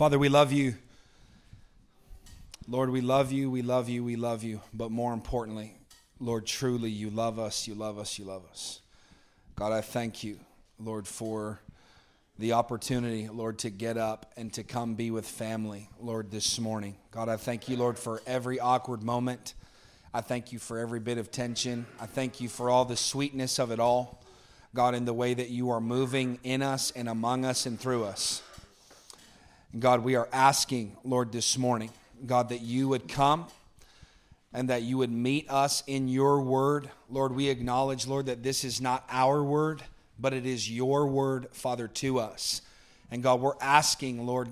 Father, we love you. Lord, we love you, we love you, we love you. But more importantly, Lord, truly, you love us, you love us, you love us. God, I thank you, Lord, for the opportunity, Lord, to get up and to come be with family, Lord, this morning. God, I thank you, Lord, for every awkward moment. I thank you for every bit of tension. I thank you for all the sweetness of it all. God, in the way that you are moving in us and among us and through us. God, we are asking, Lord, this morning, God, that you would come and that you would meet us in your word. Lord, we acknowledge, Lord, that this is not our word, but it is your word, Father, to us. And God, we're asking, Lord,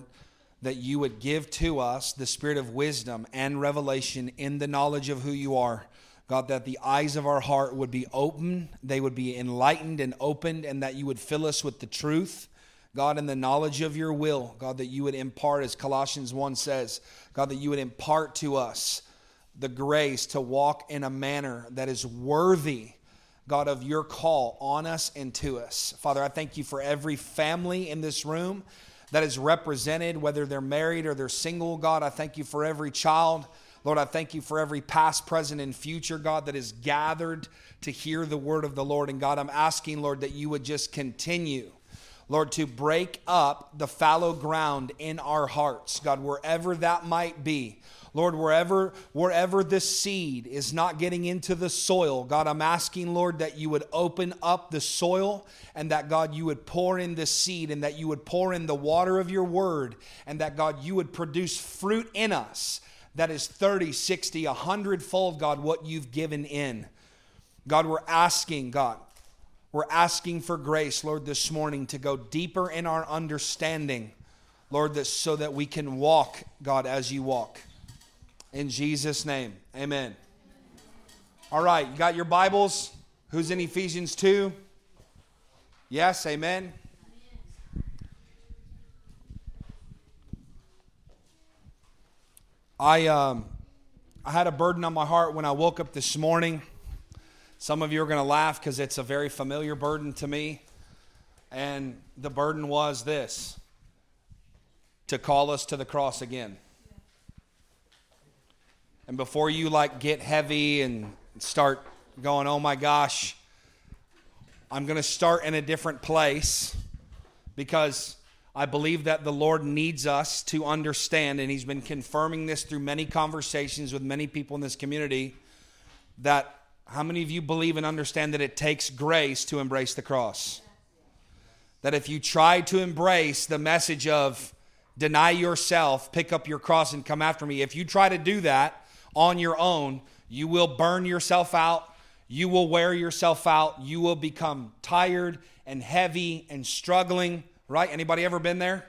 that you would give to us the spirit of wisdom and revelation in the knowledge of who you are. God, that the eyes of our heart would be open, they would be enlightened and opened, and that you would fill us with the truth God, in the knowledge of your will, God, that you would impart, as Colossians 1 says, God, that you would impart to us the grace to walk in a manner that is worthy, God, of your call on us and to us. Father, I thank you for every family in this room that is represented, whether they're married or they're single, God. I thank you for every child. Lord, I thank you for every past, present, and future, God, that is gathered to hear the word of the Lord. And God, I'm asking, Lord, that you would just continue Lord, to break up the fallow ground in our hearts, God, wherever that might be. Lord, wherever wherever the seed is not getting into the soil, God, I'm asking, Lord, that you would open up the soil and that God you would pour in the seed and that you would pour in the water of your word and that God you would produce fruit in us that is 30, 60, 100 fold, God, what you've given in. God, we're asking, God, we're asking for grace, Lord, this morning to go deeper in our understanding, Lord, that so that we can walk, God, as you walk. In Jesus' name, amen. All right, you got your Bibles? Who's in Ephesians 2? Yes, amen. I um, I had a burden on my heart when I woke up this morning. Some of you are going to laugh because it's a very familiar burden to me. And the burden was this to call us to the cross again. And before you like get heavy and start going, oh my gosh, I'm going to start in a different place because I believe that the Lord needs us to understand, and He's been confirming this through many conversations with many people in this community, that how many of you believe and understand that it takes grace to embrace the cross? That if you try to embrace the message of deny yourself, pick up your cross, and come after me, if you try to do that on your own, you will burn yourself out. You will wear yourself out. You will become tired and heavy and struggling, right? Anybody ever been there?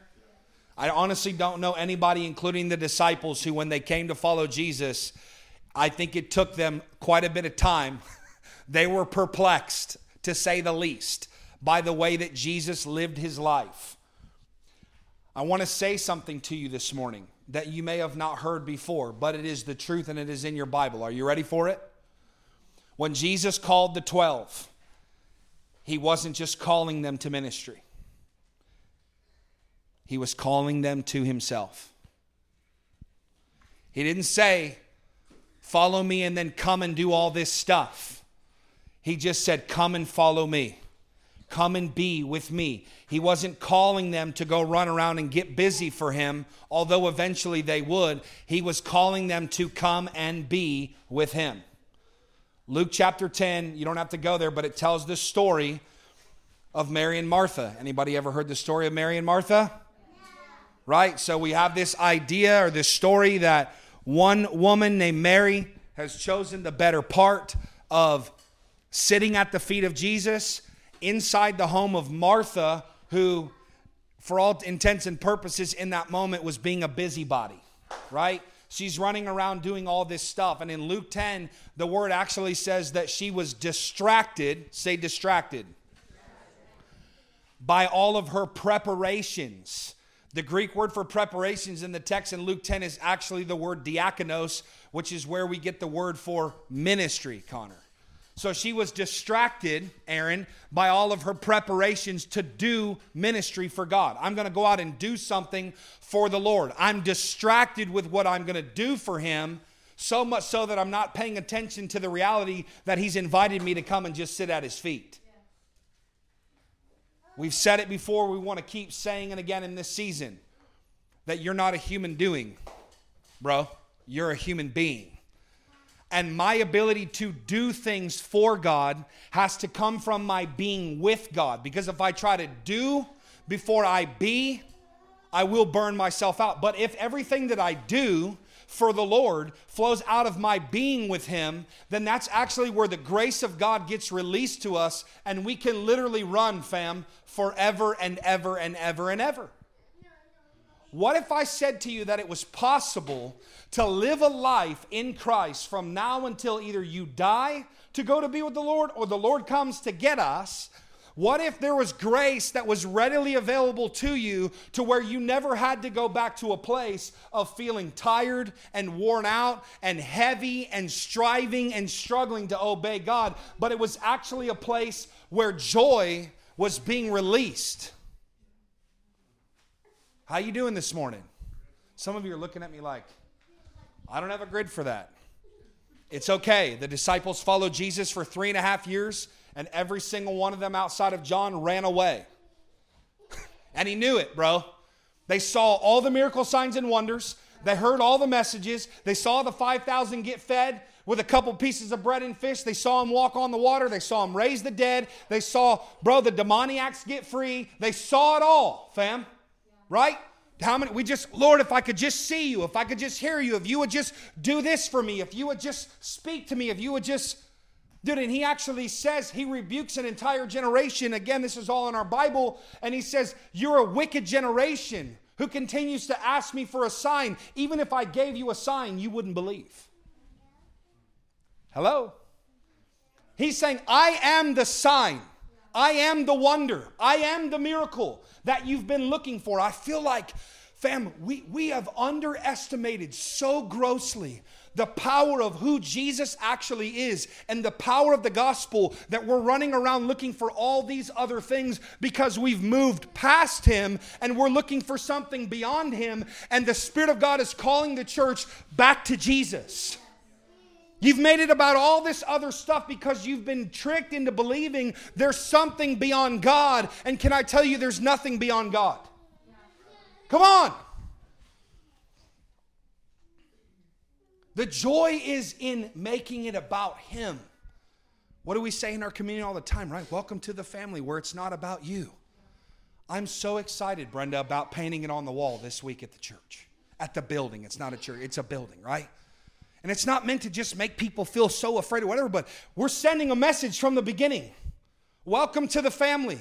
I honestly don't know anybody, including the disciples, who, when they came to follow Jesus, I think it took them quite a bit of time. they were perplexed, to say the least, by the way that Jesus lived his life. I want to say something to you this morning that you may have not heard before, but it is the truth and it is in your Bible. Are you ready for it? When Jesus called the 12, he wasn't just calling them to ministry, he was calling them to himself. He didn't say, follow me and then come and do all this stuff. He just said, come and follow me. Come and be with me. He wasn't calling them to go run around and get busy for him, although eventually they would. He was calling them to come and be with him. Luke chapter 10, you don't have to go there, but it tells the story of Mary and Martha. Anybody ever heard the story of Mary and Martha? Right? So we have this idea or this story that one woman named Mary has chosen the better part of sitting at the feet of Jesus inside the home of Martha, who, for all intents and purposes, in that moment was being a busybody, right? She's running around doing all this stuff. And in Luke 10, the word actually says that she was distracted, say distracted, by all of her preparations the Greek word for preparations in the text in Luke 10 is actually the word diakonos, which is where we get the word for ministry, Connor. So she was distracted, Aaron, by all of her preparations to do ministry for God. I'm going to go out and do something for the Lord. I'm distracted with what I'm going to do for Him, so much so that I'm not paying attention to the reality that He's invited me to come and just sit at His feet. We've said it before, we want to keep saying it again in this season that you're not a human doing, bro. You're a human being and my ability to do things for God has to come from my being with God. Because if I try to do before I be, I will burn myself out. But if everything that I do for the Lord flows out of my being with Him, then that's actually where the grace of God gets released to us, and we can literally run, fam, forever and ever and ever and ever. What if I said to you that it was possible to live a life in Christ from now until either you die to go to be with the Lord or the Lord comes to get us? What if there was grace that was readily available to you to where you never had to go back to a place of feeling tired and worn out and heavy and striving and struggling to obey God, but it was actually a place where joy was being released? How you doing this morning? Some of you are looking at me like, I don't have a grid for that. It's okay. The disciples followed Jesus for three and a half years, and every single one of them outside of John ran away. and he knew it, bro. They saw all the miracle signs and wonders. They heard all the messages. They saw the 5,000 get fed with a couple pieces of bread and fish. They saw him walk on the water. They saw him raise the dead. They saw, bro, the demoniacs get free. They saw it all, fam right? How many, we just, Lord, if I could just see you, if I could just hear you, if you would just do this for me, if you would just speak to me, if you would just, dude, and he actually says, he rebukes an entire generation. Again, this is all in our Bible, and he says, You're a wicked generation who continues to ask me for a sign. Even if I gave you a sign, you wouldn't believe. Hello? He's saying, I am the sign. I am the wonder. I am the miracle that you've been looking for. I feel like, fam, we, we have underestimated so grossly the power of who Jesus actually is and the power of the gospel that we're running around looking for all these other things because we've moved past Him and we're looking for something beyond Him. And the Spirit of God is calling the church back to Jesus. You've made it about all this other stuff because you've been tricked into believing there's something beyond God. And can I tell you, there's nothing beyond God? Come on. The joy is in making it about Him. What do we say in our community all the time, right? Welcome to the family where it's not about you. I'm so excited, Brenda, about painting it on the wall this week at the church, at the building. It's not a church, it's a building, right? And it's not meant to just make people feel so afraid or whatever, but we're sending a message from the beginning. Welcome to the family.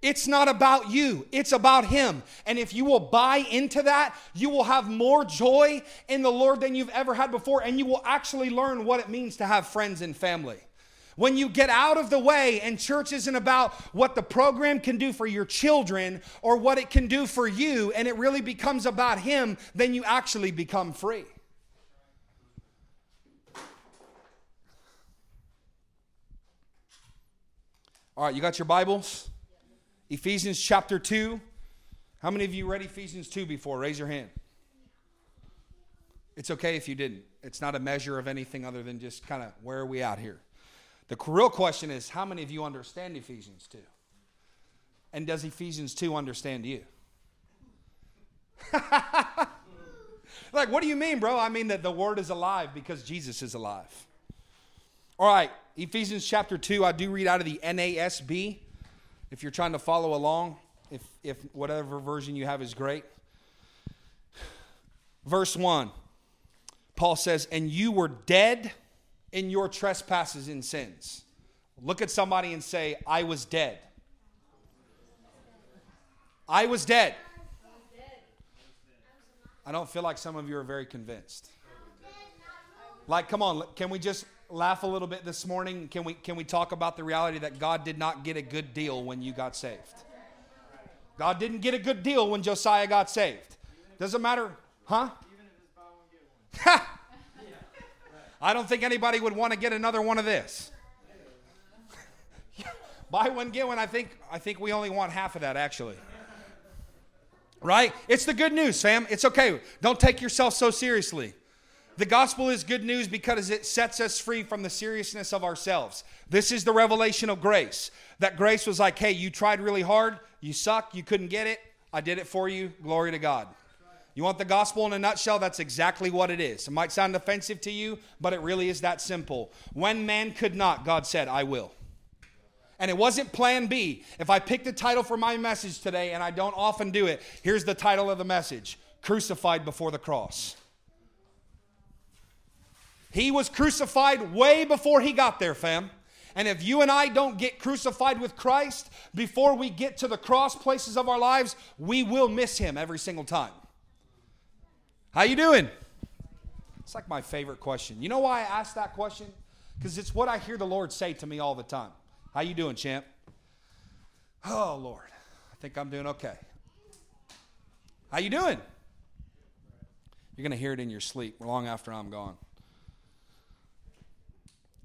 It's not about you, it's about Him. And if you will buy into that, you will have more joy in the Lord than you've ever had before, and you will actually learn what it means to have friends and family. When you get out of the way and church isn't about what the program can do for your children or what it can do for you, and it really becomes about Him, then you actually become free. All right, you got your Bibles? Ephesians chapter 2. How many of you read Ephesians 2 before? Raise your hand. It's okay if you didn't. It's not a measure of anything other than just kind of where are we out here. The real question is how many of you understand Ephesians 2? And does Ephesians 2 understand you? like, what do you mean, bro? I mean that the word is alive because Jesus is alive. All right, Ephesians chapter 2, I do read out of the NASB. If you're trying to follow along, if, if whatever version you have is great. Verse 1, Paul says, And you were dead in your trespasses and sins. Look at somebody and say, I was dead. I was dead. I don't feel like some of you are very convinced. Like, come on, can we just laugh a little bit this morning? Can we, can we talk about the reality that God did not get a good deal when you got saved? God didn't get a good deal when Josiah got saved. Doesn't matter, huh? I don't think anybody would want to get another one of this. Buy one, get one. I think, I think we only want half of that, actually. Right? It's the good news, Sam. It's okay. Don't take yourself so seriously. The gospel is good news because it sets us free from the seriousness of ourselves. This is the revelation of grace. That grace was like, hey, you tried really hard, you suck, you couldn't get it, I did it for you, glory to God. You want the gospel in a nutshell? That's exactly what it is. It might sound offensive to you, but it really is that simple. When man could not, God said, I will. And it wasn't plan B. If I pick the title for my message today, and I don't often do it, here's the title of the message Crucified Before the Cross. He was crucified way before he got there, fam. And if you and I don't get crucified with Christ before we get to the cross places of our lives, we will miss him every single time. How you doing? It's like my favorite question. You know why I ask that question? Because it's what I hear the Lord say to me all the time. How you doing, champ? Oh, Lord. I think I'm doing okay. How you doing? You're to hear it in your sleep long after I'm gone.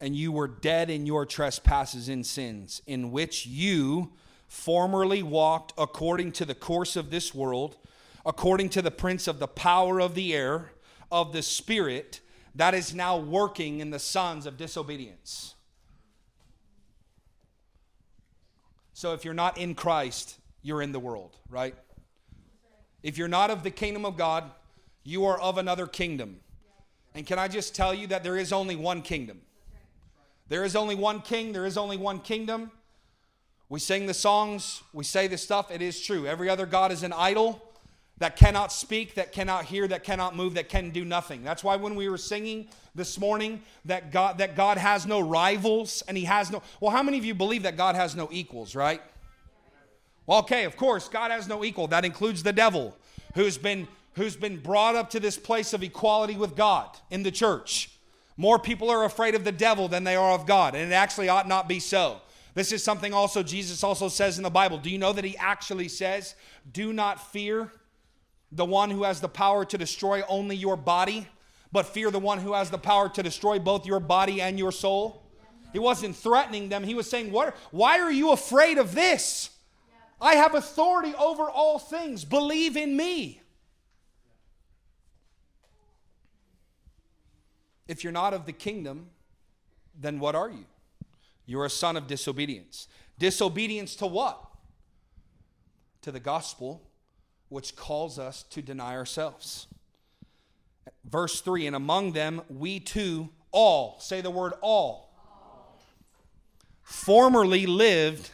And you were dead in your trespasses and sins, in which you formerly walked according to the course of this world, according to the prince of the power of the air, of the spirit that is now working in the sons of disobedience So if you're not in Christ, you're in the world, right? If you're not of the kingdom of God, you are of another kingdom. And can I just tell you that there is only one kingdom? There is only one king, there is only one kingdom. We sing the songs, we say the stuff, it is true. Every other God is an idol that cannot speak, that cannot hear, that cannot move, that can do nothing. That's why when we were singing this morning that God that God has no rivals and he has no Well, how many of you believe that God has no equals, right? Well, okay, of course, God has no equal. That includes the devil who's been who's been brought up to this place of equality with God in the church. More people are afraid of the devil than they are of God, and it actually ought not be so. This is something also Jesus also says in the Bible. Do you know that he actually says, "Do not fear the one who has the power to destroy only your body, but fear the one who has the power to destroy both your body and your soul. He wasn't threatening them. He was saying, what, Why are you afraid of this? I have authority over all things. Believe in me. If you're not of the kingdom, then what are you? You're a son of disobedience. Disobedience to what? To the gospel which calls us to deny ourselves. Verse 3 And among them we too all, say the word all, all. formerly lived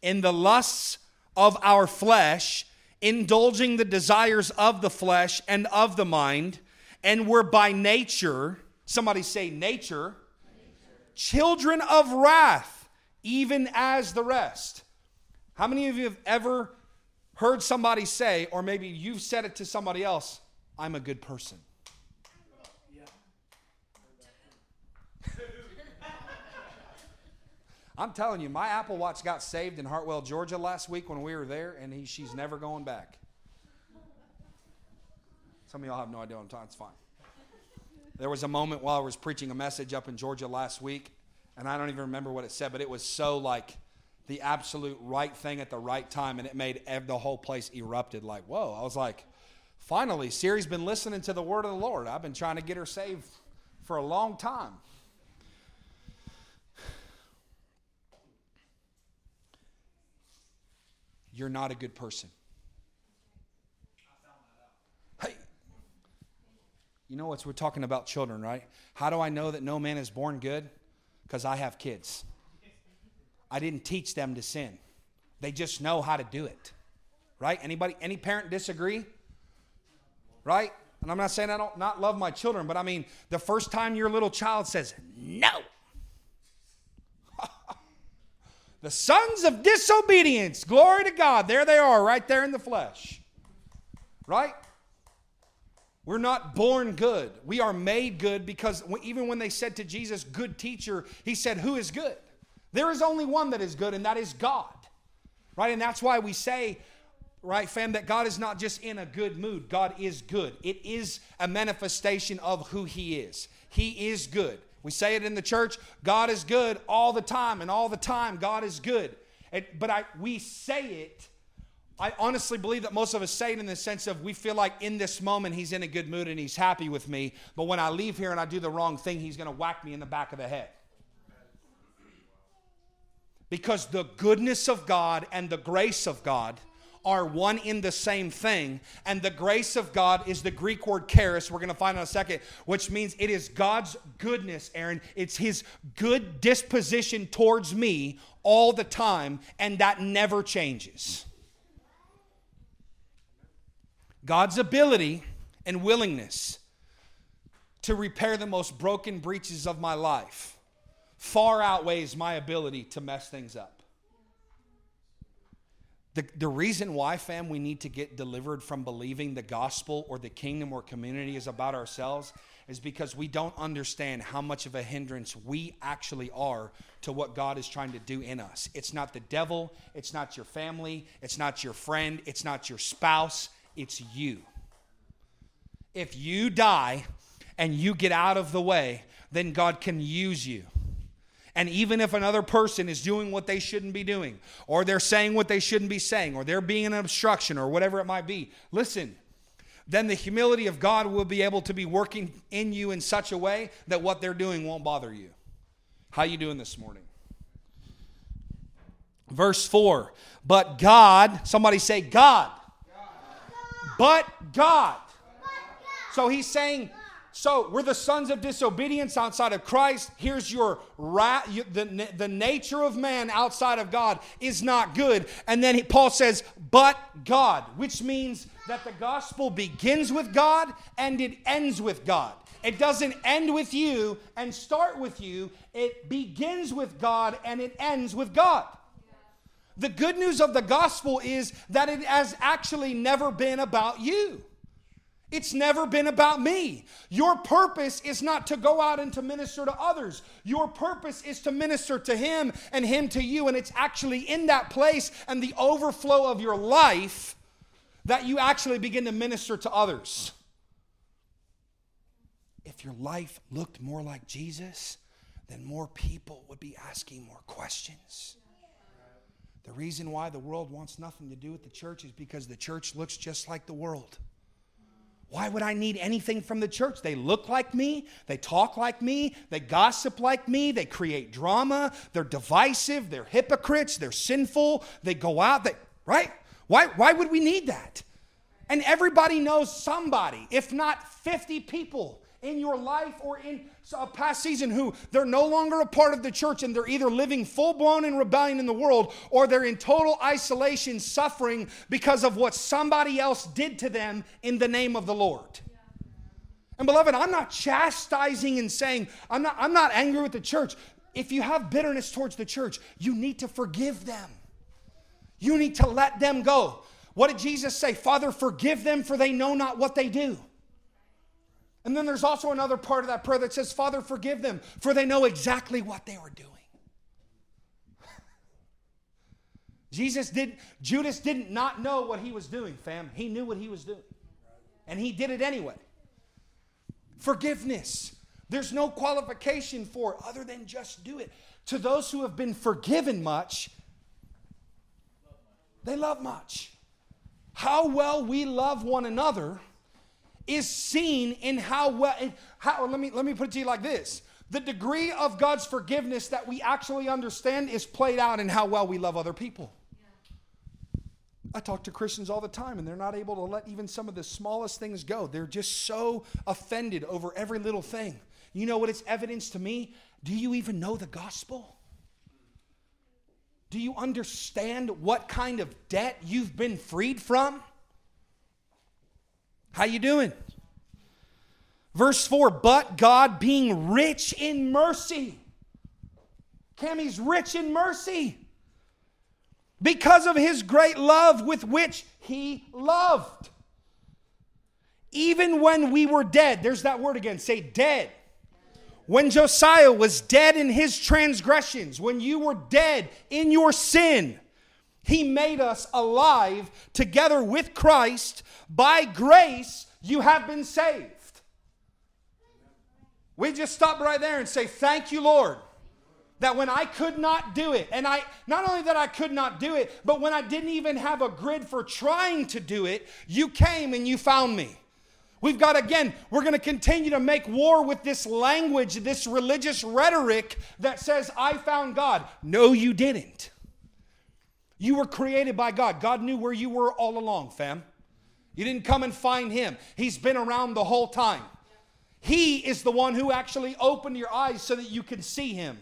in the lusts of our flesh, indulging the desires of the flesh and of the mind, and were by nature, somebody say nature, nature. children of wrath, even as the rest. How many of you have ever heard somebody say, or maybe you've said it to somebody else, I'm a good person. I'm telling you, my Apple Watch got saved in Hartwell, Georgia last week when we were there, and he, she's never going back. Some of y'all have no idea what I'm talking. It's fine. There was a moment while I was preaching a message up in Georgia last week, and I don't even remember what it said, but it was so like the absolute right thing at the right time, and it made the whole place erupted. Like, whoa! I was like, finally, Siri's been listening to the word of the Lord. I've been trying to get her saved for a long time. You're not a good person. Hey, you know what? We're talking about children, right? How do I know that no man is born good? Because I have kids. I didn't teach them to sin. They just know how to do it. Right? Anybody any parent disagree? Right? And I'm not saying I don't not love my children, but I mean the first time your little child says no. the sons of disobedience. Glory to God. There they are, right there in the flesh. Right? We're not born good. We are made good because even when they said to Jesus, good teacher, he said, Who is good? There is only one that is good, and that is God. Right? And that's why we say, right, fam, that God is not just in a good mood. God is good. It is a manifestation of who He is. He is good. We say it in the church God is good all the time, and all the time, God is good. But I, we say it. I honestly believe that most of us say it in the sense of we feel like in this moment he's in a good mood and he's happy with me. But when I leave here and I do the wrong thing, he's going to whack me in the back of the head. Because the goodness of God and the grace of God are one in the same thing. And the grace of God is the Greek word charis, we're going to find in a second, which means it is God's goodness, Aaron. It's his good disposition towards me all the time, and that never changes. God's ability and willingness to repair the most broken breaches of my life far outweighs my ability to mess things up. The, the reason why, fam, we need to get delivered from believing the gospel or the kingdom or community is about ourselves is because we don't understand how much of a hindrance we actually are to what God is trying to do in us. It's not the devil, it's not your family, it's not your friend, it's not your spouse, it's you. If you die and you get out of the way, then God can use you. And even if another person is doing what they shouldn't be doing, or they're saying what they shouldn't be saying, or they're being an obstruction, or whatever it might be, listen, then the humility of God will be able to be working in you in such a way that what they're doing won't bother you. How you doing this morning? Verse 4. But God, somebody say God. But God. So he's saying so we're the sons of disobedience outside of Christ. Here's your ra- the, the nature of man outside of God is not good. And then he, Paul says, but God, which means that the gospel begins with God and it ends with God. It doesn't end with you and start with you, it begins with God and it ends with God. The good news of the gospel is that it has actually never been about you. It's never been about me. Your purpose is not to go out and to minister to others. Your purpose is to minister to Him and Him to you. And it's actually in that place and the overflow of your life that you actually begin to minister to others. If your life looked more like Jesus, then more people would be asking more questions. The reason why the world wants nothing to do with the church is because the church looks just like the world. Why would I need anything from the church? They look like me, they talk like me, they gossip like me, they create drama, they're divisive, they're hypocrites, they're sinful, they go out, they, right? Why, why would we need that? And everybody knows somebody, if not 50 people in your life or in a past season who they're no longer a part of the church and they're either living full blown in rebellion in the world or they're in total isolation, suffering because of what somebody else did to them in the name of the Lord. And beloved, I'm not chastising and saying, I'm not, I'm not angry with the church. If you have bitterness towards the church, you need to forgive them. You need to let them go. What did Jesus say? Father, forgive them for they know not what they do. And then there's also another part of that prayer that says, Father, forgive them, for they know exactly what they were doing. Jesus did, Judas did not not know what he was doing, fam. He knew what he was doing. And he did it anyway. Forgiveness. There's no qualification for other than just do it. To those who have been forgiven much, they love much. How well we love one another is seen in how well how let me let me put it to you like this the degree of god's forgiveness that we actually understand is played out in how well we love other people I talk to Christians all the time, and they're not able to let even some of the smallest things go. They're just so offended over every little thing. You know what it's evidence to me? Do you even know the gospel? Do you understand what kind of debt you've been freed from? How you doing? Verse 4, but God being rich in mercy. Cammy's rich in mercy. Because of his great love with which he loved. Even when we were dead, there's that word again, say dead. When Josiah was dead in his transgressions, when you were dead in your sin, he made us alive together with Christ. By grace, you have been saved. We just stop right there and say, Thank you, Lord. that when I could not do it, and I not only that I could not do it, but when I didn't even have a grid for trying to do it, you came and you found me. We've got, again, we're going to continue to make war with this language, this religious rhetoric that says, I found God. No, you didn't. You were created by God. God knew where you were all along, fam. You didn't come and find Him, He's been around the whole time. He is the one who actually opened your eyes so that you can see Him.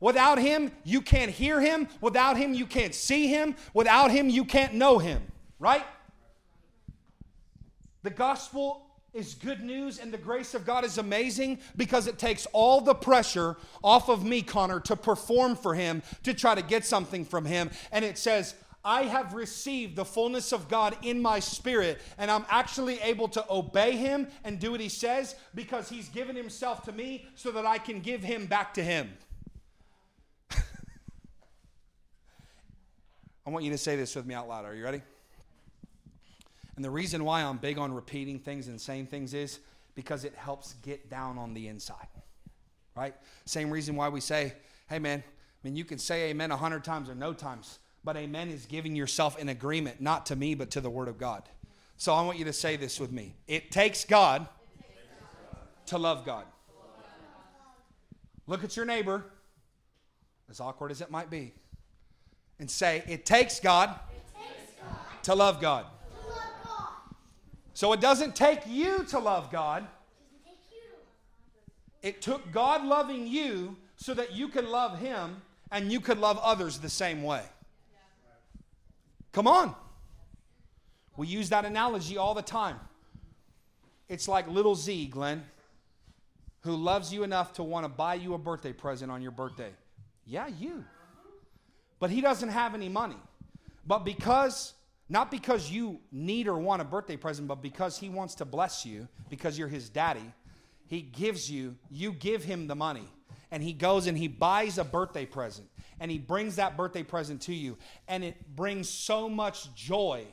Without Him, you can't hear Him. Without Him, you can't see Him. Without Him, you can't know Him, right? The gospel is good news and the grace of God is amazing because it takes all the pressure off of me, Connor, to perform for Him, to try to get something from Him. And it says, I have received the fullness of God in my spirit, and I'm actually able to obey Him and do what He says because He's given Himself to me so that I can give Him back to Him. I want you to say this with me out loud. Are you ready? And the reason why I'm big on repeating things and saying things is because it helps get down on the inside. Right? Same reason why we say, hey man, I mean, you can say amen a hundred times or no times, but amen is giving yourself an agreement, not to me, but to the word of God. So I want you to say this with me. It takes God, to love God. Look at your neighbor, as awkward as it might be, and say, It takes God, it takes God. to love God. So it doesn't take you to love God. It took God loving you so that you could love Him and you could love others the same way. Come on. We use that analogy all the time. It's like little Z, Glenn, who loves you enough to want to buy you a birthday present on your birthday. Yeah, you. But he doesn't have any money. But because not because you need or want a birthday present, but because He wants to bless you, because you're His daddy. He gives you, you give Him the money. And He goes and He buys a birthday present. And He brings that birthday present to you. And it brings so much joy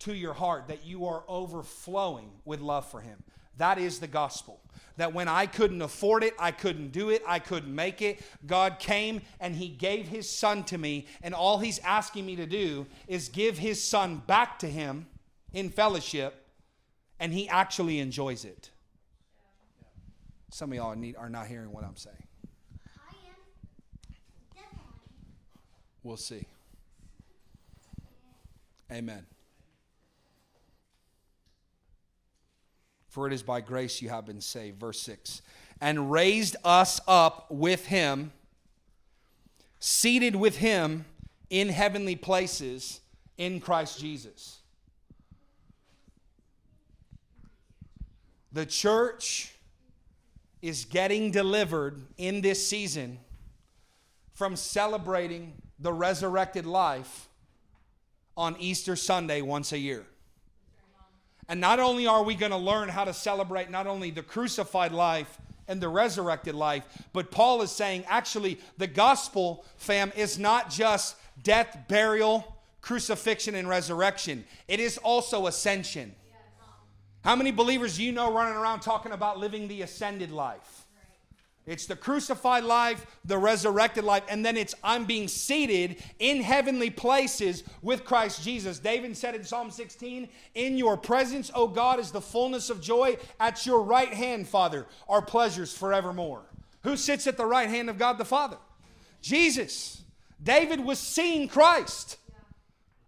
to your heart that you are overflowing with love for Him. That is the gospel that when I couldn't afford it, I couldn't do it, I couldn't make it, God came and He gave His Son to me. And all He's asking me to do is give His Son back to Him in fellowship, and He actually enjoys it. Some of y'all need, are not hearing what I'm saying. We'll see. Amen. For it is by grace you have been saved. Verse 6. And raised us up with him, seated with him in heavenly places in Christ Jesus. The church is getting delivered in this season from celebrating the resurrected life on Easter Sunday once a year. And not only are we going to learn how to celebrate not only the crucified life and the resurrected life, but Paul is saying actually the gospel, fam, is not just death, burial, crucifixion, and resurrection, it is also ascension. How many believers do you know running around talking about living the ascended life? It's the crucified life, the resurrected life, and then it's I'm being seated in heavenly places with Christ Jesus. David said in Psalm 16, In your presence, O God, is the fullness of joy. At your right hand, Father, are pleasures forevermore. Who sits at the right hand of God the Father? Jesus. David was seeing Christ.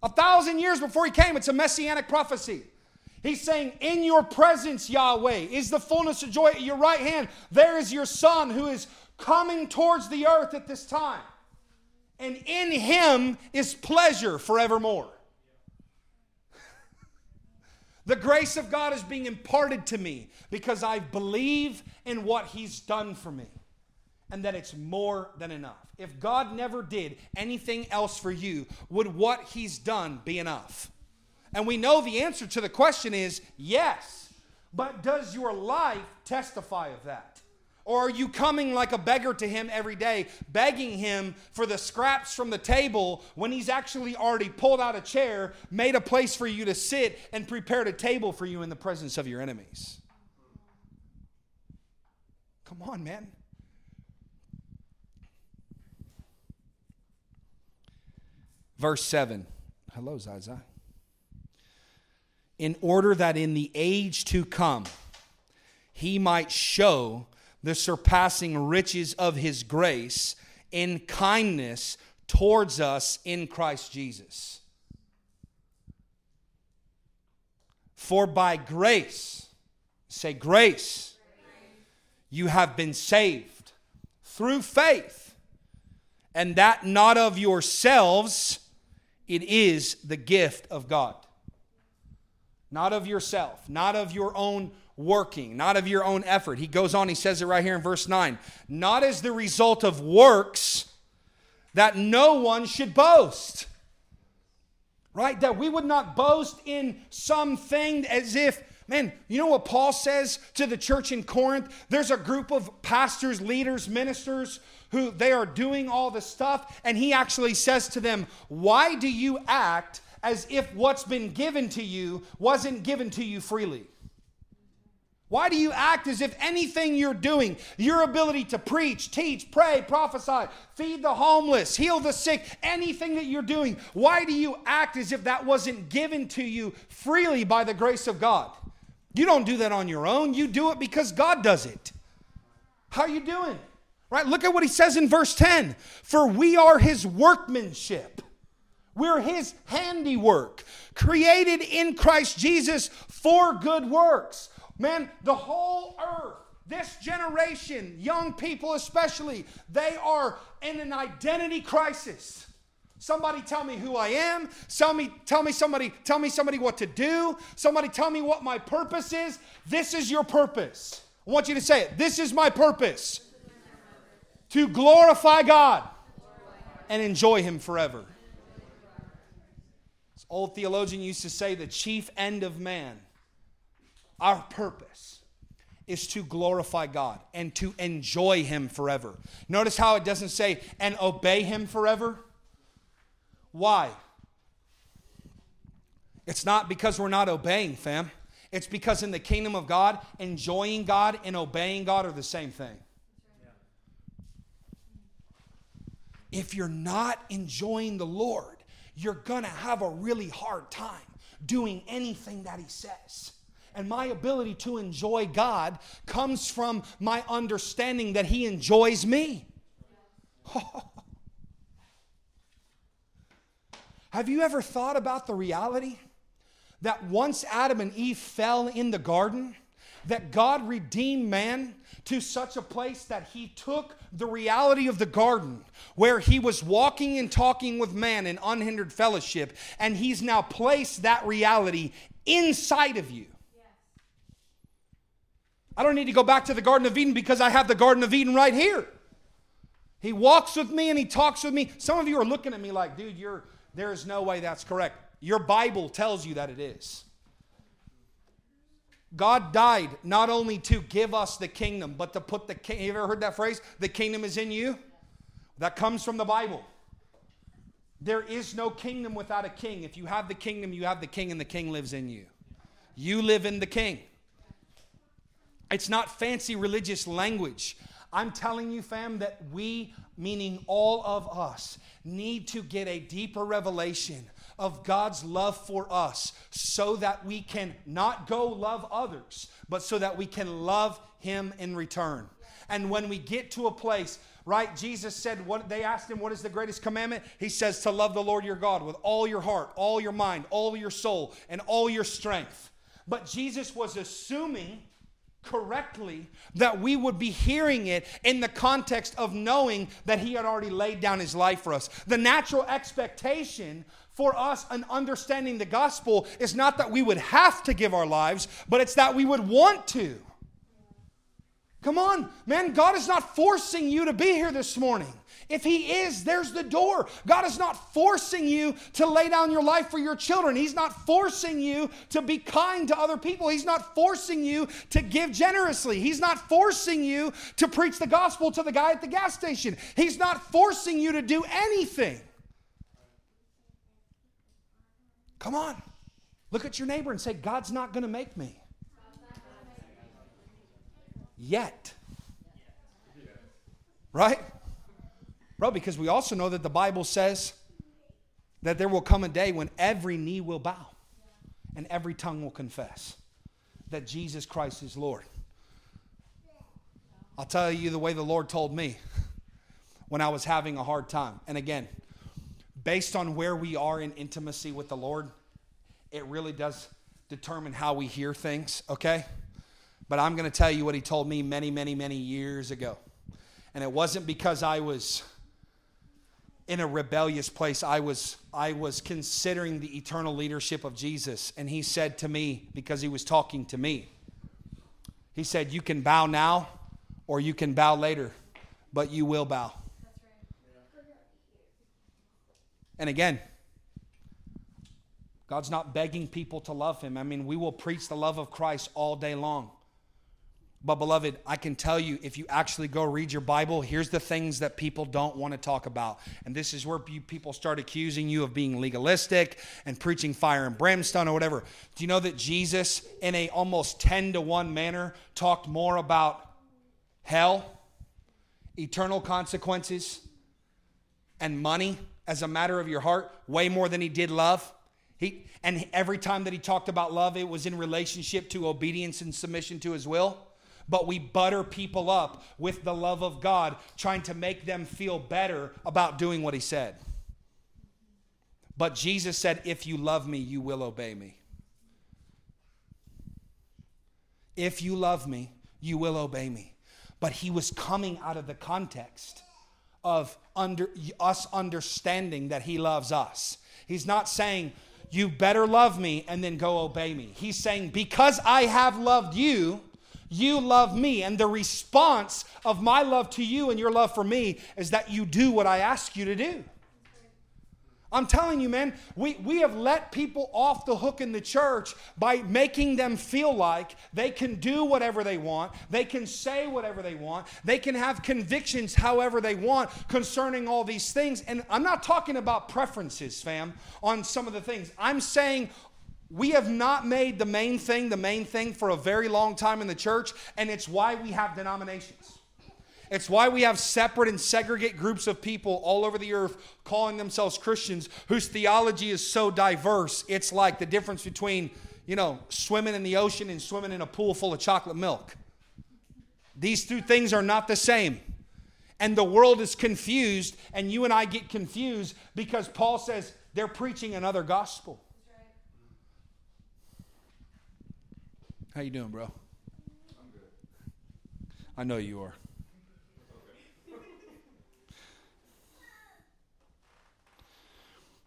A thousand years before he came, it's a messianic prophecy. He's saying, In your presence, Yahweh, is the fullness of joy. At your right hand, there is your Son who is coming towards the earth at this time. And in him is pleasure forevermore. the grace of God is being imparted to me because I believe in what he's done for me and that it's more than enough. If God never did anything else for you, would what he's done be enough? And we know the answer to the question is yes. But does your life testify of that? Or are you coming like a beggar to him every day, begging him for the scraps from the table when he's actually already pulled out a chair, made a place for you to sit, and prepared a table for you in the presence of your enemies? Come on, man. Verse 7. Hello, Zaza. In order that in the age to come he might show the surpassing riches of his grace in kindness towards us in Christ Jesus. For by grace, say grace, you have been saved through faith, and that not of yourselves, it is the gift of God. Not of yourself, not of your own working, not of your own effort. He goes on, he says it right here in verse 9. Not as the result of works that no one should boast. Right? That we would not boast in something as if, man, you know what Paul says to the church in Corinth? There's a group of pastors, leaders, ministers who they are doing all the stuff, and he actually says to them, Why do you act as if what's been given to you wasn't given to you freely? Why do you act as if anything you're doing, your ability to preach, teach, pray, prophesy, feed the homeless, heal the sick, anything that you're doing, why do you act as if that wasn't given to you freely by the grace of God? You don't do that on your own. You do it because God does it. How are you doing? Right? Look at what he says in verse 10. For we are his workmanship. We're his handiwork, created in Christ Jesus for good works Man, the whole earth, this generation, young people especially, they are in an identity crisis. Somebody tell me who I am. Tell me, tell me somebody, tell me somebody what to do. Somebody tell me what my purpose is. This is your purpose. I want you to say it. This is my purpose. To glorify God and enjoy Him forever. Old theologian used to say the chief end of man our purpose is to glorify God and to enjoy Him forever. Notice how it doesn't say, and obey Him forever. Why? It's not because we're not obeying, fam. It's because in the kingdom of God, enjoying God and obeying God are the same thing. If you're not enjoying the Lord, you're going to have a really hard time doing anything that He says and my ability to enjoy God comes from my understanding that He enjoys me. Have you ever thought about the reality that once Adam and Eve fell in the garden, that God redeemed man to such a place that he took the reality of the garden where he was walking and talking with man in unhindered fellowship, and he's now placed that reality inside of you. I don't need to go back to the Garden of Eden because I have the Garden of Eden right here. He walks with me and he talks with me. Some of you are looking at me like, dude, you're, there is no way that's correct. Your Bible tells you that it is. God died not only to give us the kingdom, but to put the king. You ever heard that phrase? The kingdom is in you? That comes from the Bible. There is no kingdom without a king. If you have the kingdom, you have the king, and the king lives in you. You live in the king. It's not fancy religious language. I'm telling you, fam, that we, meaning all of us, need to get a deeper revelation of God's love for us so that we can not go love others, but so that we can love Him in return. And when we get to a place, right, Jesus said, what they asked him, What is the greatest commandment? He says, To love the Lord your God with all your heart, all your mind, all your soul, and all your strength. But Jesus was assuming correctly, that we would be hearing it in the context of knowing that He had already laid down His life for us. The natural expectation for us and understanding the gospel is not that we would have to give our lives, but it's that we would want to. Come on, man, God is not forcing you to be here this morning. If He is, there's the door. God is not forcing you to lay down your life for your children. He's not forcing you to be kind to other people. He's not forcing you to give generously. He's not forcing you to preach the gospel to the guy at the gas station. He's not forcing you to do anything. Come on. Look at your neighbor and say, God's not going to make me. Yet. Right? Bro, because we also know that the Bible says that there will come a day when every knee will bow and every tongue will confess that Jesus Christ is Lord. I'll tell you the way the Lord told me when I was having a hard time. And again, based on where we are in intimacy with the Lord, it really does determine how we hear things, okay? But I'm going to tell you what he told me many, many, many years ago. And it wasn't because I was in a rebellious place. I was I was considering the eternal leadership of Jesus and he said to me because he was talking to me. He said, "You can bow now or you can bow later, but you will bow." And again, God's not begging people to love him. I mean, we will preach the love of Christ all day long. But, beloved, I can tell you if you actually go read your Bible, here's the things that people don't want to talk about. And this is where people start accusing you of being legalistic and preaching fire and brimstone or whatever. Do you know that Jesus, in a almost 10 to 1 manner, talked more about hell, eternal consequences, and money as a matter of your heart, way more than he did love? He, and every time that he talked about love, it was in relationship to obedience and submission to his will but we butter people up with the love of God, trying to make them feel better about doing what He said. But Jesus said, If you love me, you will obey me. If you love me, you will obey me. But He was coming out of the context of under, us understanding that He loves us. He's not saying, you better love me and then go obey me. He's saying, Because I have loved you, you love me. And the response of my love to you and your love for me is that you do what I ask you to do. I'm telling you, man, we, we have let people off the hook in the church by making them feel like they can do whatever they want, they can say whatever they want, they can have convictions however they want concerning all these things. And I'm not talking about preferences, fam, on some of the things. I'm saying we have not made the main thing the main thing for a very long time in the church, and it's why we have denominations. It's why we have separate and segregate groups of people all over the earth calling themselves Christians whose theology is so diverse. It's like the difference between, you know, swimming in the ocean and swimming in a pool full of chocolate milk. These two things are not the same. And the world is confused, and you and I get confused because Paul says they're preaching another gospel. How you doing, bro? I'm good. I know you are.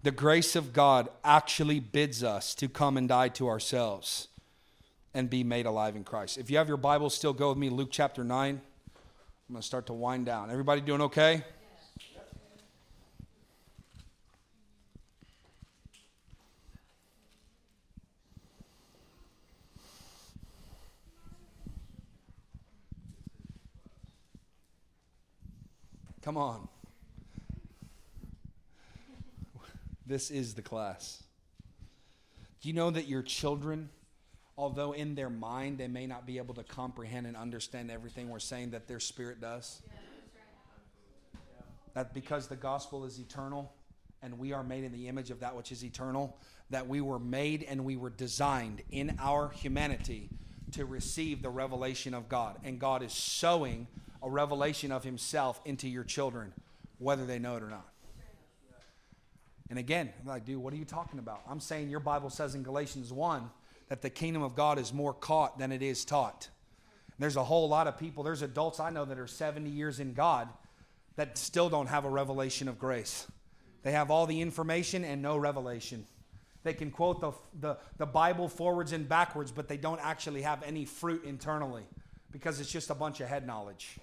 The grace of God actually bids us to come and die to ourselves and be made alive in Christ. If you have your Bible, still go with me, Luke chapter 9. I'm going to start to wind down. Everybody doing okay? Come on. This is the class. Do you know that your children, although in their mind they may not be able to comprehend and understand everything we're saying, that their spirit does? That because the gospel is eternal and we are made in the image of that which is eternal, that we were made and we were designed in our humanity to receive the revelation of God. And God is sowing a revelation of himself into your children, whether they know it or not. And again, I'm like, dude, what are you talking about? I'm saying your Bible says in Galatians 1 that the kingdom of God is more caught than it is taught. And there's a whole lot of people, there's adults I know that are 70 years in God that still don't have a revelation of grace. They have all the information and no revelation. They can quote the, the, the Bible forwards and backwards, but they don't actually have any fruit internally because it's just a bunch of head knowledge.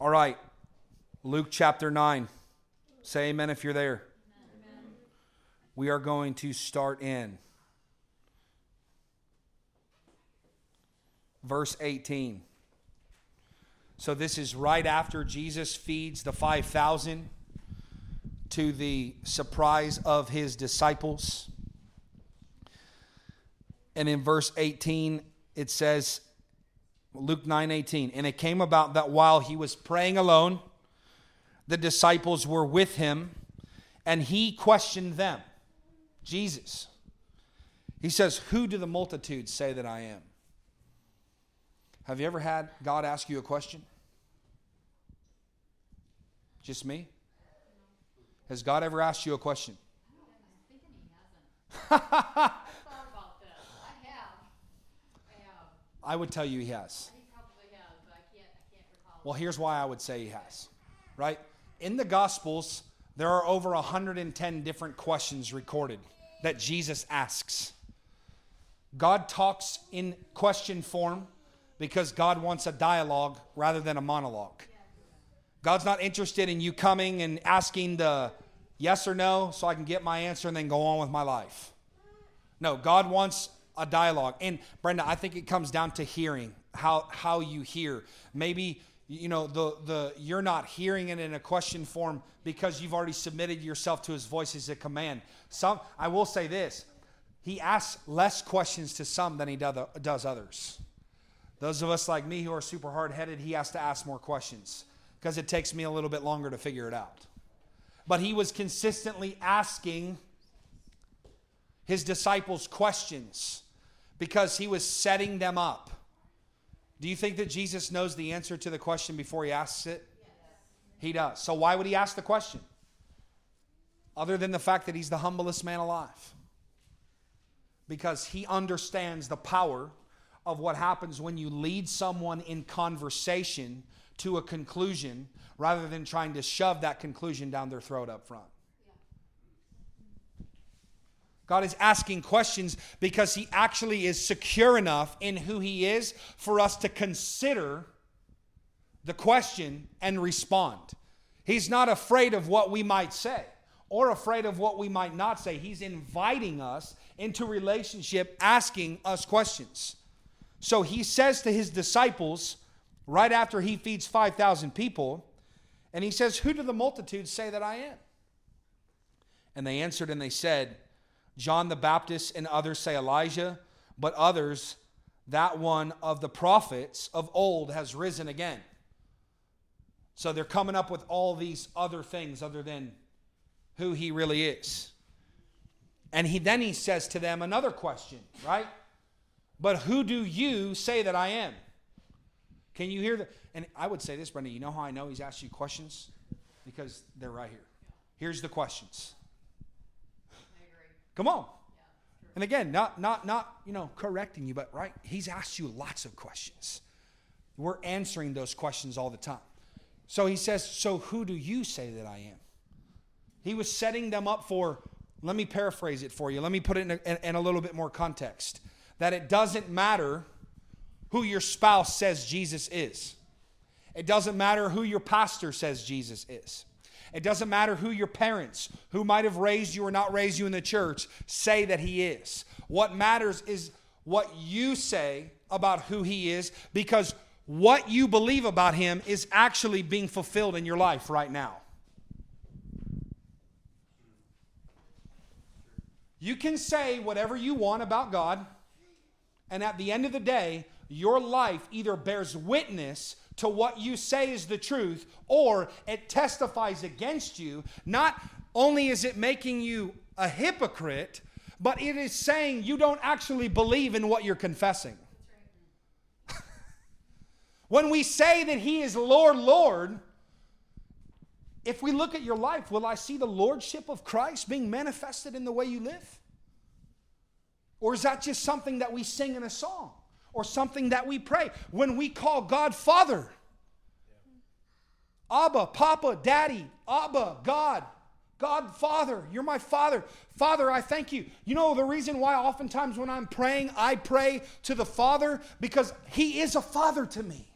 All right, Luke chapter 9. Say amen if you're there. Amen. We are going to start in verse 18. So, this is right after Jesus feeds the 5,000 to the surprise of his disciples. And in verse 18, it says, Luke nine 9:18. And it came about that while he was praying alone, the disciples were with him, and he questioned them. Jesus. He says, Who do the multitudes say that I am? Have you ever had God ask you a question? Just me? Has God ever asked you a question? I would tell you he has. Well, here's why I would say he has. Right? In the Gospels, there are over 110 different questions recorded that Jesus asks. God talks in question form because God wants a dialogue rather than a monologue. God's not interested in you coming and asking the yes or no so I can get my answer and then go on with my life. No, God wants a dialogue. And Brenda, I think it comes down to hearing, how how you hear. Maybe you know the the you're not hearing it in a question form because you've already submitted yourself to his voice as a command. Some I will say this. He asks less questions to some than he does others. Those of us like me who are super hard headed, he has to ask more questions because it takes me a little bit longer to figure it out. But he was consistently asking his disciples questions because he was setting them up. Do you think that Jesus knows the answer to the question before he asks it? Yes. He does. So why would he ask the question? Other than the fact that he's the humblest man alive. Because he understands the power of what happens when you lead someone in conversation to a conclusion rather than trying to shove that conclusion down their throat up front. God is asking questions because He actually is secure enough in who He is for us to consider the question and respond. He's not afraid of what we might say or afraid of what we might not say. He's inviting us into relationship, asking us questions. So He says to His disciples, right after He feeds 5,000 people, and He says, Who do the multitudes say that I am? And they answered and they said, John the Baptist and others say Elijah, but others, that one of the prophets of old has risen again. So they're coming up with all these other things other than who he really is. And he then he says to them another question, right? But who do you say that I am? Can you hear that? and I would say this, Brenda, you know how I know he's asked you questions? Because they're right here. Here's the questions. Come on. And again, not not not, you know, correcting you, but right? He's asked you lots of questions. We're answering those questions all the time. So he says, "So who do you say that I am?" He was setting them up for let me paraphrase it for you. Let me put it in a, in a little bit more context. That it doesn't matter who your spouse says Jesus is. It doesn't matter who your pastor says Jesus is. It doesn't matter who your parents, who might have raised you or not raised you in the church, say that He is. What matters is what you say about who He is because what you believe about Him is actually being fulfilled in your life right now. You can say whatever you want about God, and at the end of the day, your life either bears witness to what you say is the truth, or it testifies against you. Not only is it making you a hypocrite, but it is saying you don't actually believe in what you're confessing. when we say that He is Lord, Lord, if we look at your life, will I see the lordship of Christ being manifested in the way you live? Or is that just something that we sing in a song? Or something that we pray. When we call God Father, Abba, Papa, Daddy, Abba, God, God, Father, you're my Father. Father, I thank you. You know the reason why oftentimes when I'm praying, I pray to the Father? Because He is a Father to me.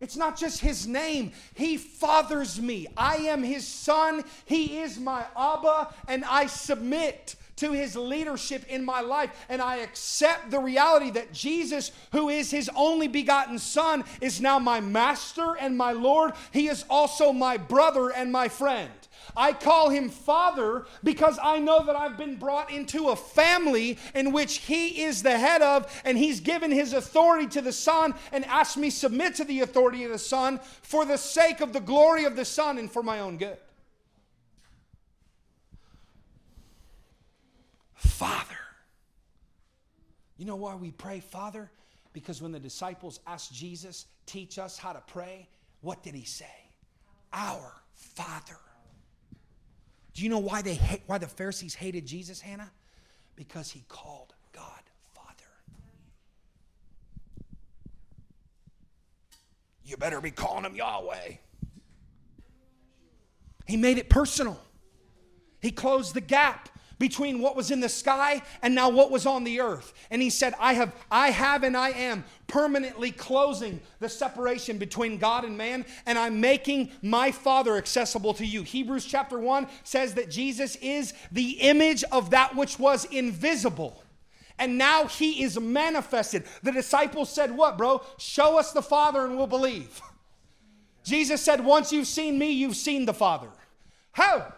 It's not just His name, He fathers me. I am His Son, He is my Abba, and I submit to his leadership in my life. And I accept the reality that Jesus, who is his only begotten Son, is now my master and my Lord. He is also my brother and my friend. I call him Father because I know that I've been brought into a family in which he is the head of, and he's given his authority to the Son and asked me submit to the authority of the Son for the sake of the glory of the Son and for my own good. You know why we pray, Father? Because when the disciples asked Jesus, teach us how to pray, what did he say? Our Father. Do you know why they why the Pharisees hated Jesus, Hannah? Because he called God Father. You better be calling him Yahweh. He made it personal. He closed the gap between what was in the sky and now what was on the earth. And he said, I have, I have and I am permanently closing the separation between God and man, and I'm making my Father accessible to you. Hebrews chapter 1 says that Jesus is the image of that which was invisible. And now he is manifested. The disciples said, What, bro? Show us the Father and we'll believe. Jesus said, Once you've seen me, you've seen the Father. How?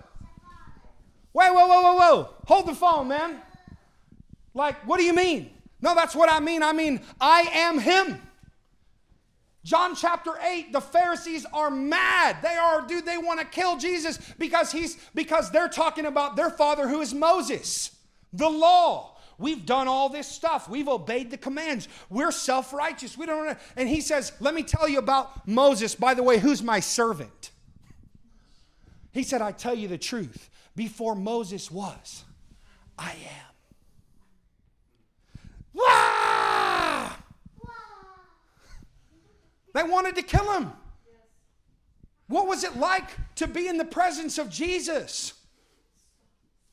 Wait, whoa, whoa, whoa, whoa. Hold the phone, man. Like, what do you mean? No, that's what I mean. I mean, I am Him. John chapter 8, the Pharisees are mad. They are, dude, they want to kill Jesus because he's because they're talking about their father who is Moses, the law. We've done all this stuff. We've obeyed the commands. We're self-righteous. We don't and he says, "Let me tell you about Moses, by the way, who's my servant." He said, "I tell you the truth before Moses was, I am. Wah! They wanted to kill him. What was it like to be in the presence of Jesus?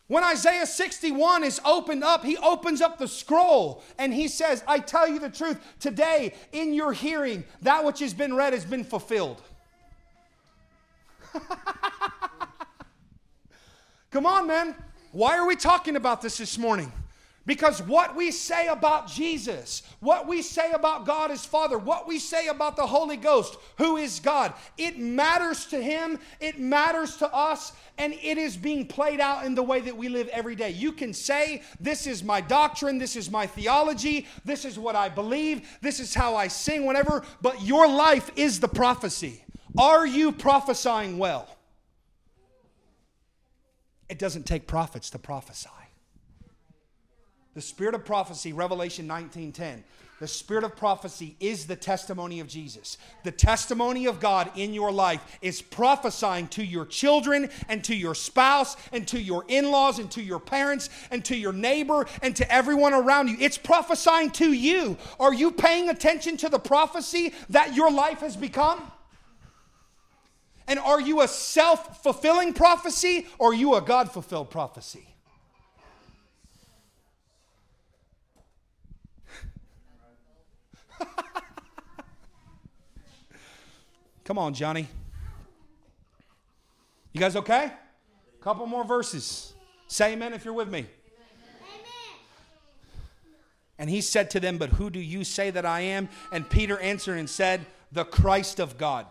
When Isaiah 61 is opened up, he opens up the scroll and he says, I tell you the truth, today in your hearing, that which has been read has been fulfilled. Come on, man. Why are we talking about this this morning? Because what we say about Jesus, what we say about God as Father, what we say about the Holy Ghost, who is God, it matters to Him, it matters to us, and it is being played out in the way that we live every day. You can say, This is my doctrine, this is my theology, this is what I believe, this is how I sing, whatever, but your life is the prophecy. Are you prophesying well? It doesn't take prophets to prophesy. The spirit of prophecy, Revelation 19:10. The spirit of prophecy is the testimony of Jesus. The testimony of God in your life is prophesying to your children and to your spouse and to your in-laws and to your parents and to your neighbor and to everyone around you. It's prophesying to you. Are you paying attention to the prophecy that your life has become? And are you a self fulfilling prophecy or are you a God fulfilled prophecy? Come on, Johnny. You guys okay? A Couple more verses. Say amen if you're with me. And he said to them, But who do you say that I am? And Peter answered and said, The Christ of God.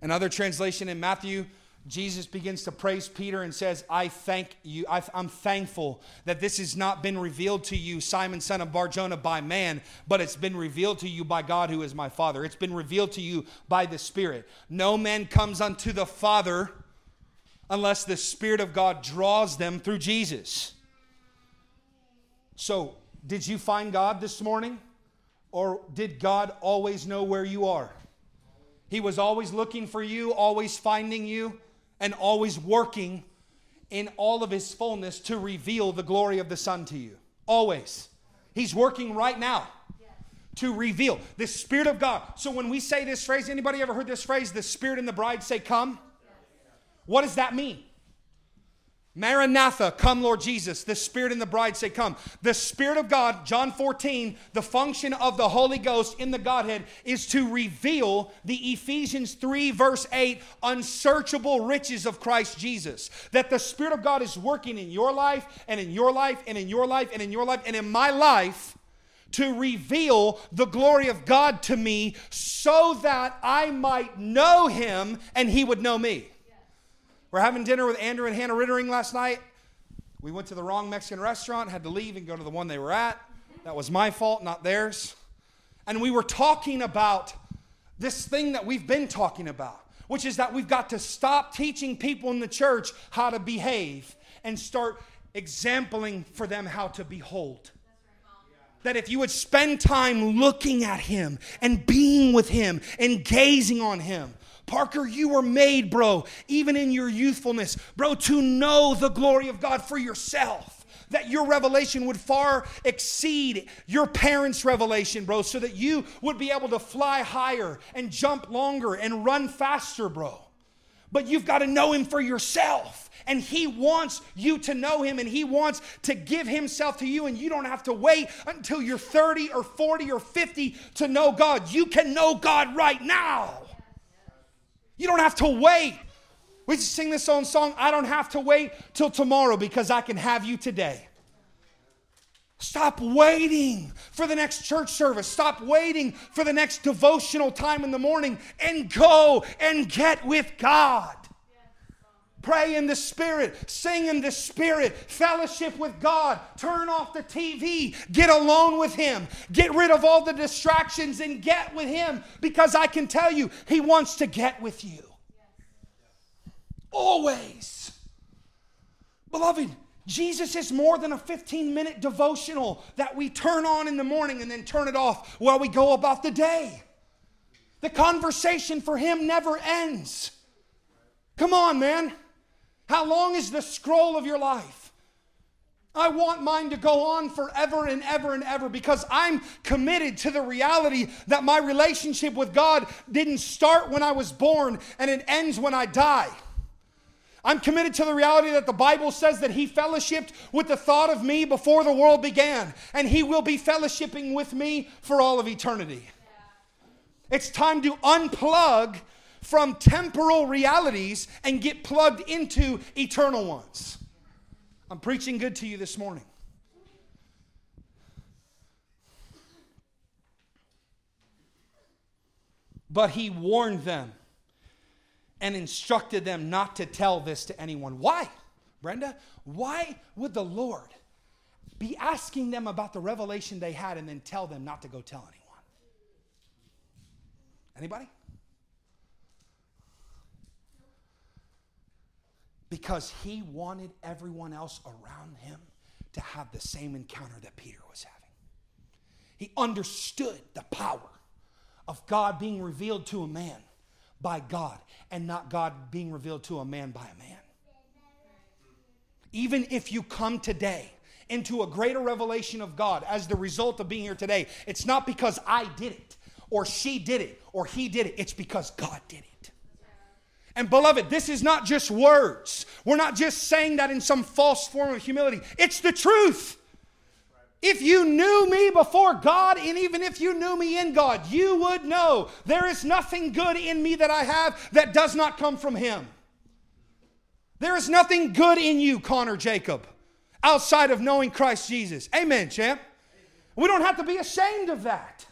Another translation in Matthew, Jesus begins to praise Peter and says, I thank you. I, am thankful that this has not been revealed to you, Simon, son of Barjona, by man, but it's been revealed to you by God who is my Father. It's been revealed to you by the Spirit. No man comes unto the Father unless the Spirit of God draws them through Jesus. So, did you find God this morning? Or did God always know where you are? He was always looking for you, always finding you, and always working in all of his fullness to reveal the glory of the Son to you. Always. He's working right now to reveal the Spirit of God. So when we say this phrase, anybody ever heard this phrase, the Spirit and the bride say, Come? What does that mean? Maranatha, come, Lord Jesus. The Spirit and the bride say, Come. The Spirit of God, John 14, the function of the Holy Ghost in the Godhead is to reveal the Ephesians 3, verse 8, unsearchable riches of Christ Jesus. That the Spirit of God is working in your life, and in your life, and in your life, and in your life, and in my life to reveal the glory of God to me so that I might know Him and He would know me. We're having dinner with Andrew and Hannah Rittering last night. We went to the wrong Mexican restaurant, had to leave and go to the one they were at. That was my fault, not theirs. And we were talking about this thing that we've been talking about, which is that we've got to stop teaching people in the church how to behave and start exempling for them how to behold. that if you would spend time looking at him and being with him and gazing on him, Parker, you were made, bro, even in your youthfulness, bro, to know the glory of God for yourself. That your revelation would far exceed your parents' revelation, bro, so that you would be able to fly higher and jump longer and run faster, bro. But you've got to know Him for yourself. And He wants you to know Him and He wants to give Himself to you. And you don't have to wait until you're 30 or 40 or 50 to know God. You can know God right now. You don't have to wait. We just sing this own song, I don't have to wait till tomorrow because I can have you today. Stop waiting for the next church service. Stop waiting for the next devotional time in the morning and go and get with God. Pray in the Spirit, sing in the Spirit, fellowship with God, turn off the TV, get alone with Him, get rid of all the distractions and get with Him because I can tell you, He wants to get with you. Always. Beloved, Jesus is more than a 15 minute devotional that we turn on in the morning and then turn it off while we go about the day. The conversation for him never ends. Come on, man. How long is the scroll of your life? I want mine to go on forever and ever and ever because I'm committed to the reality that my relationship with God didn't start when I was born and it ends when I die. I'm committed to the reality that the Bible says that He fellowshipped with the thought of me before the world began, and He will be fellowshipping with me for all of eternity. It's time to unplug from temporal realities and get plugged into eternal ones. I'm preaching good to you this morning. But he warned them and instructed them not to tell this to anyone. Why, Brenda? Why would the Lord be asking them about the revelation they had and then tell them not to go tell anyone? Anybody? Because he wanted everyone else around him to have the same encounter that Peter was having. He understood the power of God being revealed to a man by God and not God being revealed to a man by a man. Even if you come today into a greater revelation of God as the result of being here today, it's not because I did it or she did it or he did it, it's because God did it. And beloved, this is not just words. We're not just saying that in some false form of humility. It's the truth. If you knew me before God, and even if you knew me in God, you would know there is nothing good in me that I have that does not come from Him. There is nothing good in you, Connor Jacob, outside of knowing Christ Jesus. Amen, champ. We don't have to be ashamed of that.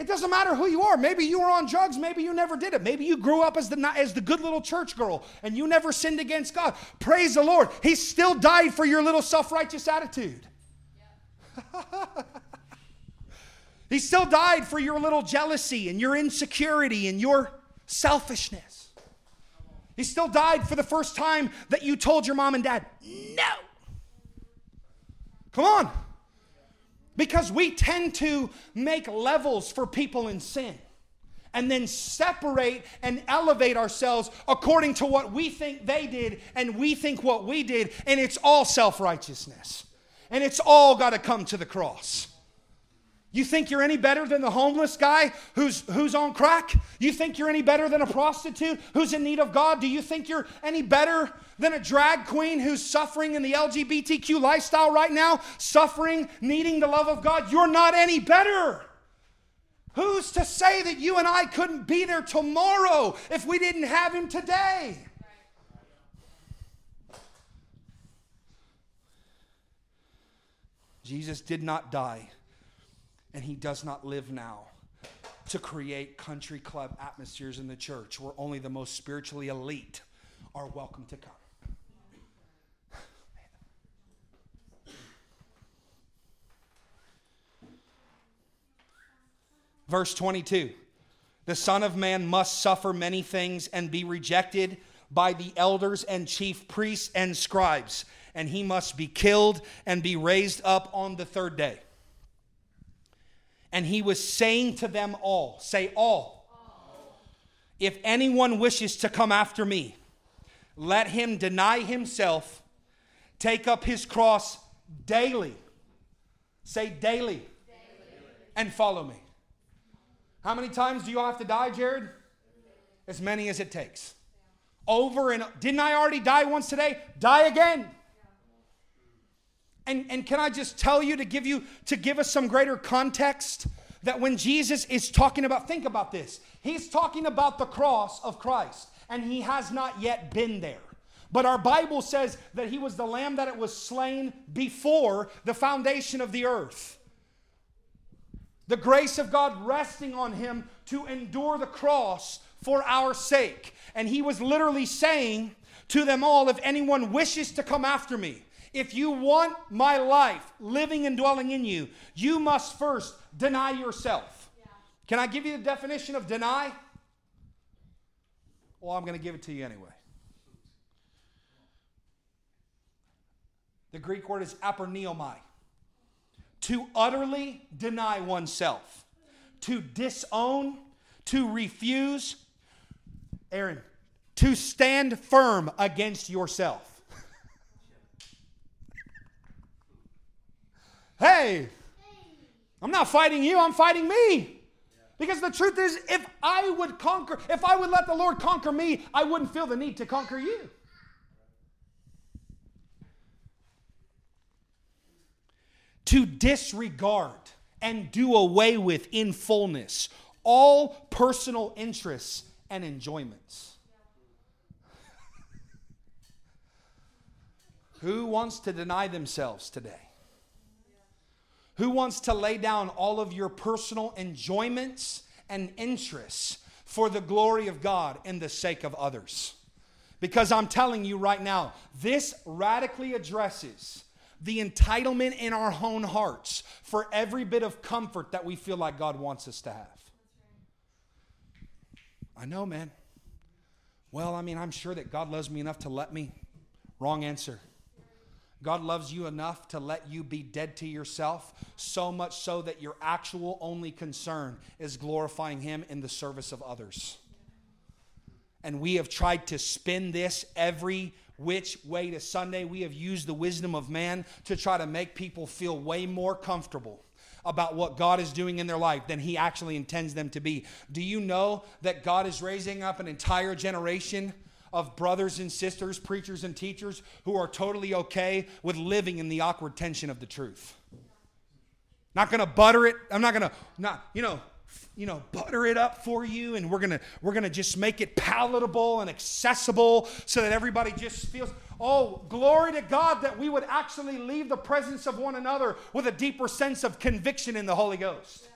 It doesn't matter who you are. Maybe you were on drugs. Maybe you never did it. Maybe you grew up as the, as the good little church girl and you never sinned against God. Praise the Lord. He still died for your little self righteous attitude. he still died for your little jealousy and your insecurity and your selfishness. He still died for the first time that you told your mom and dad, no. Come on. Because we tend to make levels for people in sin and then separate and elevate ourselves according to what we think they did and we think what we did, and it's all self righteousness. And it's all got to come to the cross. You think you're any better than the homeless guy who's, who's on crack? You think you're any better than a prostitute who's in need of God? Do you think you're any better than a drag queen who's suffering in the LGBTQ lifestyle right now, suffering, needing the love of God? You're not any better. Who's to say that you and I couldn't be there tomorrow if we didn't have Him today? Jesus did not die and he does not live now to create country club atmospheres in the church where only the most spiritually elite are welcome to come. Verse 22 The Son of Man must suffer many things and be rejected by the elders and chief priests and scribes, and he must be killed and be raised up on the third day. And he was saying to them all, say all. If anyone wishes to come after me, let him deny himself, take up his cross daily. Say daily. daily. And follow me. How many times do you have to die, Jared? As many as it takes. Over and didn't I already die once today? Die again. And, and can I just tell you to give you to give us some greater context that when Jesus is talking about, think about this. He's talking about the cross of Christ, and he has not yet been there. But our Bible says that he was the lamb that it was slain before the foundation of the earth. The grace of God resting on him to endure the cross for our sake. And he was literally saying to them all if anyone wishes to come after me, if you want my life living and dwelling in you, you must first deny yourself. Yeah. Can I give you the definition of deny? Well, I'm going to give it to you anyway. The Greek word is aparneomai. To utterly deny oneself, to disown, to refuse. Aaron, to stand firm against yourself. Hey, I'm not fighting you, I'm fighting me. Because the truth is, if I would conquer, if I would let the Lord conquer me, I wouldn't feel the need to conquer you. To disregard and do away with in fullness all personal interests and enjoyments. Who wants to deny themselves today? Who wants to lay down all of your personal enjoyments and interests for the glory of God and the sake of others? Because I'm telling you right now, this radically addresses the entitlement in our own hearts for every bit of comfort that we feel like God wants us to have. I know, man. Well, I mean, I'm sure that God loves me enough to let me. Wrong answer. God loves you enough to let you be dead to yourself, so much so that your actual only concern is glorifying Him in the service of others. And we have tried to spin this every which way to Sunday. We have used the wisdom of man to try to make people feel way more comfortable about what God is doing in their life than He actually intends them to be. Do you know that God is raising up an entire generation? Of brothers and sisters, preachers and teachers who are totally okay with living in the awkward tension of the truth. Not to butter it. I'm not to not, you know, you know, butter it up for you and we're to we're to just make it palatable and accessible so that everybody just feels Oh, glory to God that we would actually leave the presence of one another with a deeper sense of conviction in the Holy Ghost.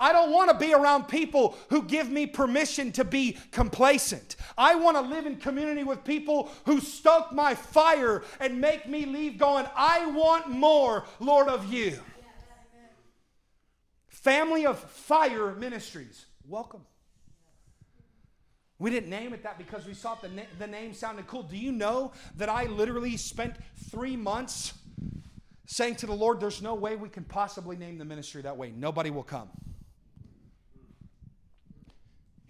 I don't want to be around people who give me permission to be complacent. I want to live in community with people who stoke my fire and make me leave going, I want more, Lord, of you. Family of Fire Ministries, welcome. We didn't name it that because we thought the, na- the name sounded cool. Do you know that I literally spent three months saying to the Lord, There's no way we can possibly name the ministry that way? Nobody will come.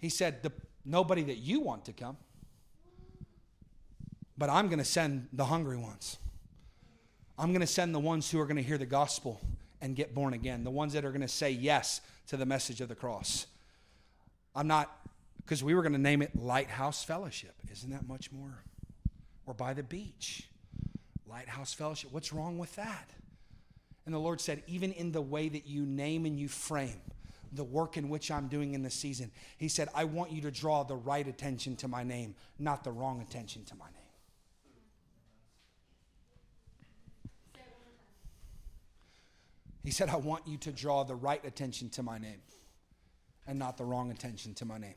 He said, Nobody that you want to come, but I'm going to send the hungry ones. I'm going to send the ones who are going to hear the gospel and get born again, the ones that are going to say yes to the message of the cross. I'm not, because we were going to name it Lighthouse Fellowship. Isn't that much more? Or by the beach. Lighthouse Fellowship. What's wrong with that? And the Lord said, even in the way that you name and you frame, the work in which I'm doing in this season. He said, I want you to draw the right attention to my name, not the wrong attention to my name. He said, I want you to draw the right attention to my name and not the wrong attention to my name.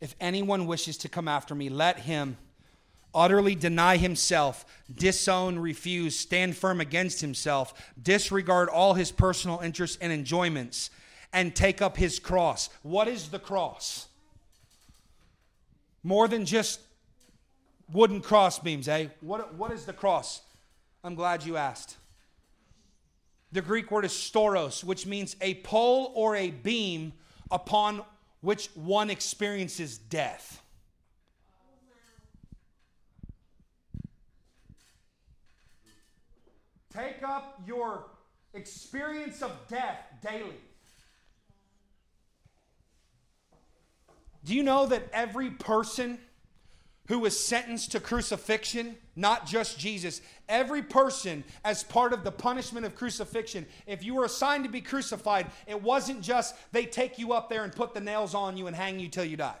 If anyone wishes to come after me, let him utterly deny himself, disown, refuse, stand firm against himself, disregard all his personal interests and enjoyments, and take up his cross. What is the cross? More than just wooden cross beams, eh? What, what is the cross? I'm glad you asked. The Greek word is stauros, which means a pole or a beam upon which one experiences death. Take up your experience of death daily. Do you know that every person who was sentenced to crucifixion, not just Jesus, every person as part of the punishment of crucifixion, if you were assigned to be crucified, it wasn't just they take you up there and put the nails on you and hang you till you die.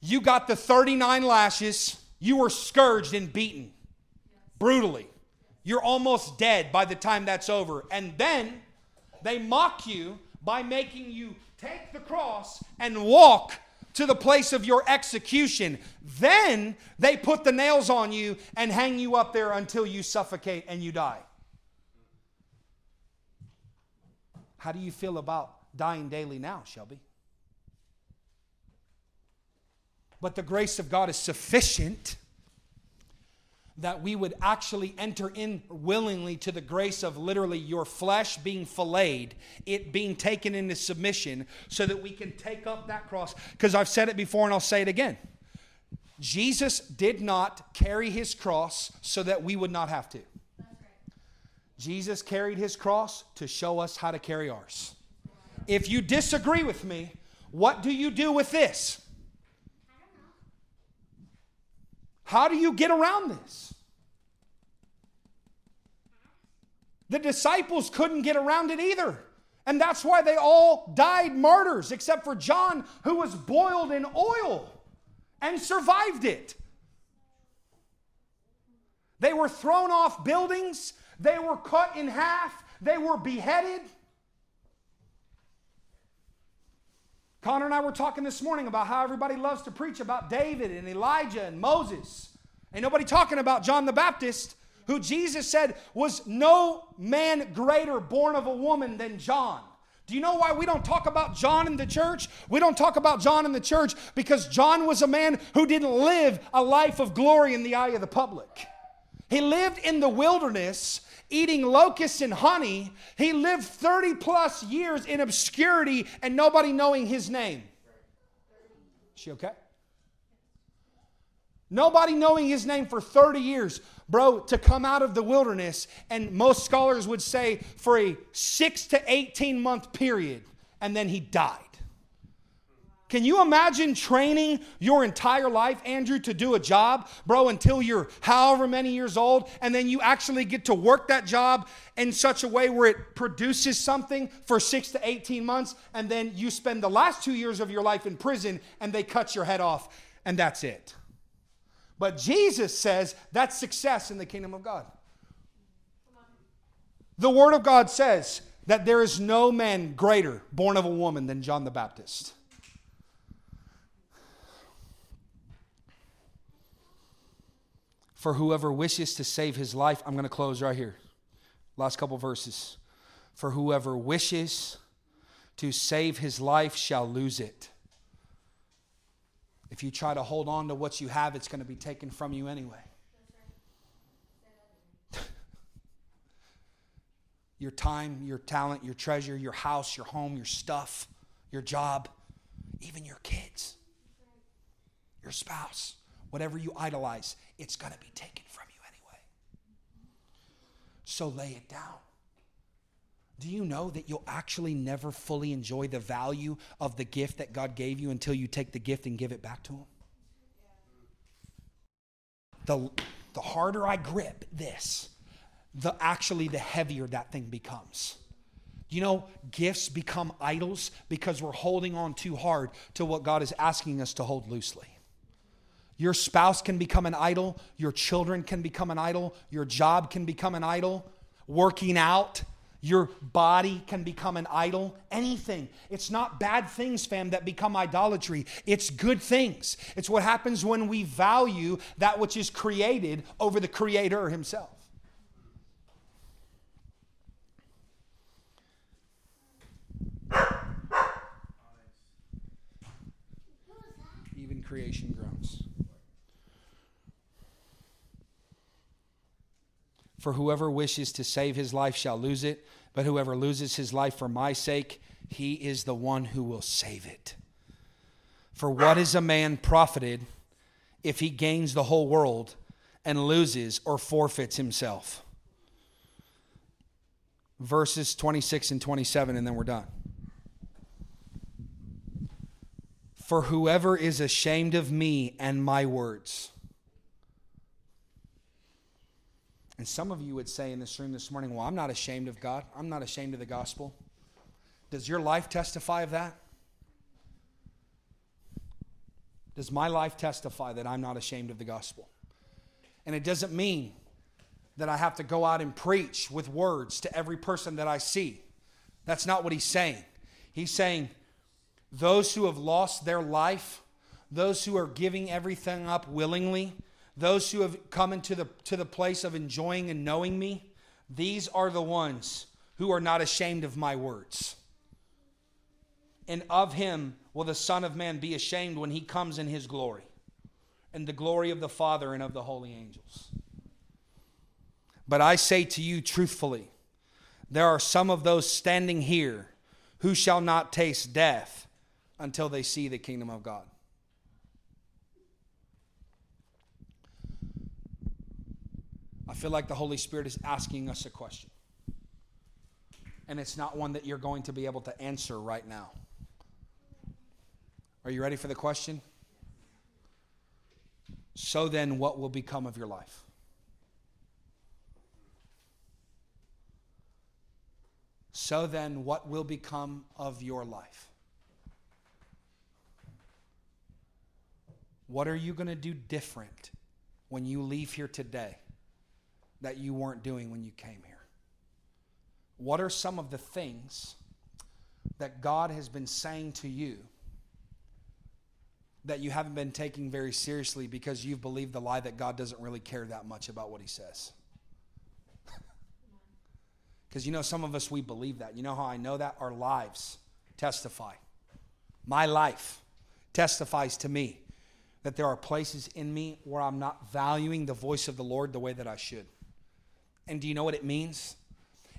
You got the 39 lashes, you were scourged and beaten brutally. You're almost dead by the time that's over. And then they mock you by making you take the cross and walk to the place of your execution. Then they put the nails on you and hang you up there until you suffocate and you die. How do you feel about dying daily now, Shelby? But the grace of God is sufficient that we would actually enter in willingly to the grace of literally your flesh being filleted, it being taken into submission, so that we can take up that cross. Because I've said it before and I'll say it again. Jesus did not carry his cross so that we would not have to. Jesus carried his cross to show us how to carry ours. If you disagree with me, what do you do with this? How do you get around this? The disciples couldn't get around it either. And that's why they all died martyrs, except for John, who was boiled in oil and survived it. They were thrown off buildings, they were cut in half, they were beheaded. Connor and I were talking this morning about how everybody loves to preach about David and Elijah and Moses. Ain't nobody talking about John the Baptist, who Jesus said was no man greater born of a woman than John. Do you know why we don't talk about John in the church? We don't talk about John in the church because John was a man who didn't live a life of glory in the eye of the public. He lived in the wilderness eating locusts and honey. He lived 30 plus years in obscurity and nobody knowing his name. Is she okay? Nobody knowing his name for 30 years. Bro, to come out of the wilderness, and most scholars would say for a six to 18 month period, and then he died. Can you imagine training your entire life, Andrew, to do a job, bro, until you're however many years old, and then you actually get to work that job in such a way where it produces something for six to 18 months, and then you spend the last two years of your life in prison and they cut your head off, and that's it. But Jesus says that's success in the kingdom of God. The Word of God says that there is no man greater born of a woman than John the Baptist. For whoever wishes to save his life, I'm going to close right here. Last couple verses. For whoever wishes to save his life shall lose it. If you try to hold on to what you have, it's going to be taken from you anyway. your time, your talent, your treasure, your house, your home, your stuff, your job, even your kids, your spouse whatever you idolize, it's going to be taken from you anyway. So lay it down. Do you know that you'll actually never fully enjoy the value of the gift that God gave you until you take the gift and give it back to Him? The, the harder I grip this, the actually the heavier that thing becomes. You know, gifts become idols because we're holding on too hard to what God is asking us to hold loosely. Your spouse can become an idol. Your children can become an idol. Your job can become an idol. Working out, your body can become an idol. Anything. It's not bad things, fam, that become idolatry. It's good things. It's what happens when we value that which is created over the Creator Himself. Even creation groans. For whoever wishes to save his life shall lose it, but whoever loses his life for my sake, he is the one who will save it. For what is a man profited if he gains the whole world and loses or forfeits himself? Verses 26 and 27, and then we're done. For whoever is ashamed of me and my words, And some of you would say in this room this morning, Well, I'm not ashamed of God. I'm not ashamed of the gospel. Does your life testify of that? Does my life testify that I'm not ashamed of the gospel? And it doesn't mean that I have to go out and preach with words to every person that I see. That's not what he's saying. He's saying, those who have lost their life, those who are giving everything up willingly, those who have come into the, to the place of enjoying and knowing me, these are the ones who are not ashamed of my words. And of him will the Son of Man be ashamed when he comes in his glory, and the glory of the Father and of the holy angels. But I say to you truthfully, there are some of those standing here who shall not taste death until they see the kingdom of God. I feel like the Holy Spirit is asking us a question. And it's not one that you're going to be able to answer right now. Are you ready for the question? So then, what will become of your life? So then, what will become of your life? What are you going to do different when you leave here today that you weren't doing when you came here? What are some of the things that God has been saying to you that you haven't been taking very seriously because you've believed the lie that God doesn't really care that much about what He says? Because you know, some of us, we believe that. You know how I know that? Our lives testify. My life testifies to me that there are places in me where I'm not valuing the voice of the Lord the way that I should. And do you know what it means?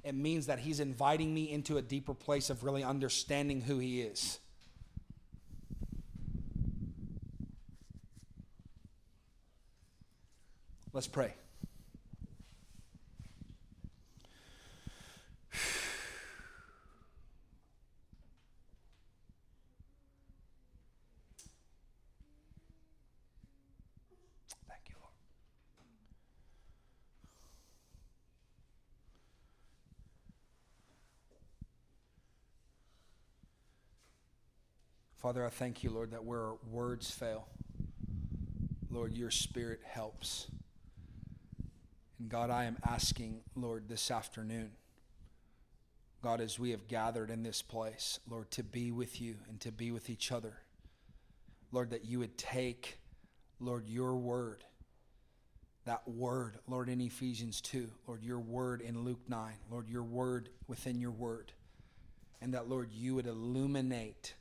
It means that He's inviting me into a deeper place of really understanding who He is. Let's pray. Father, I thank you, Lord, that where words fail, Lord, your spirit helps. And God, I am asking, Lord, this afternoon, God, as we have gathered in this place, Lord, to be with you and to be with each other. Lord, that you would take, Lord, your word, that word, Lord, in Ephesians 2, Lord, your word in Luke 9, Lord, your word within your word, and that, Lord, you would illuminate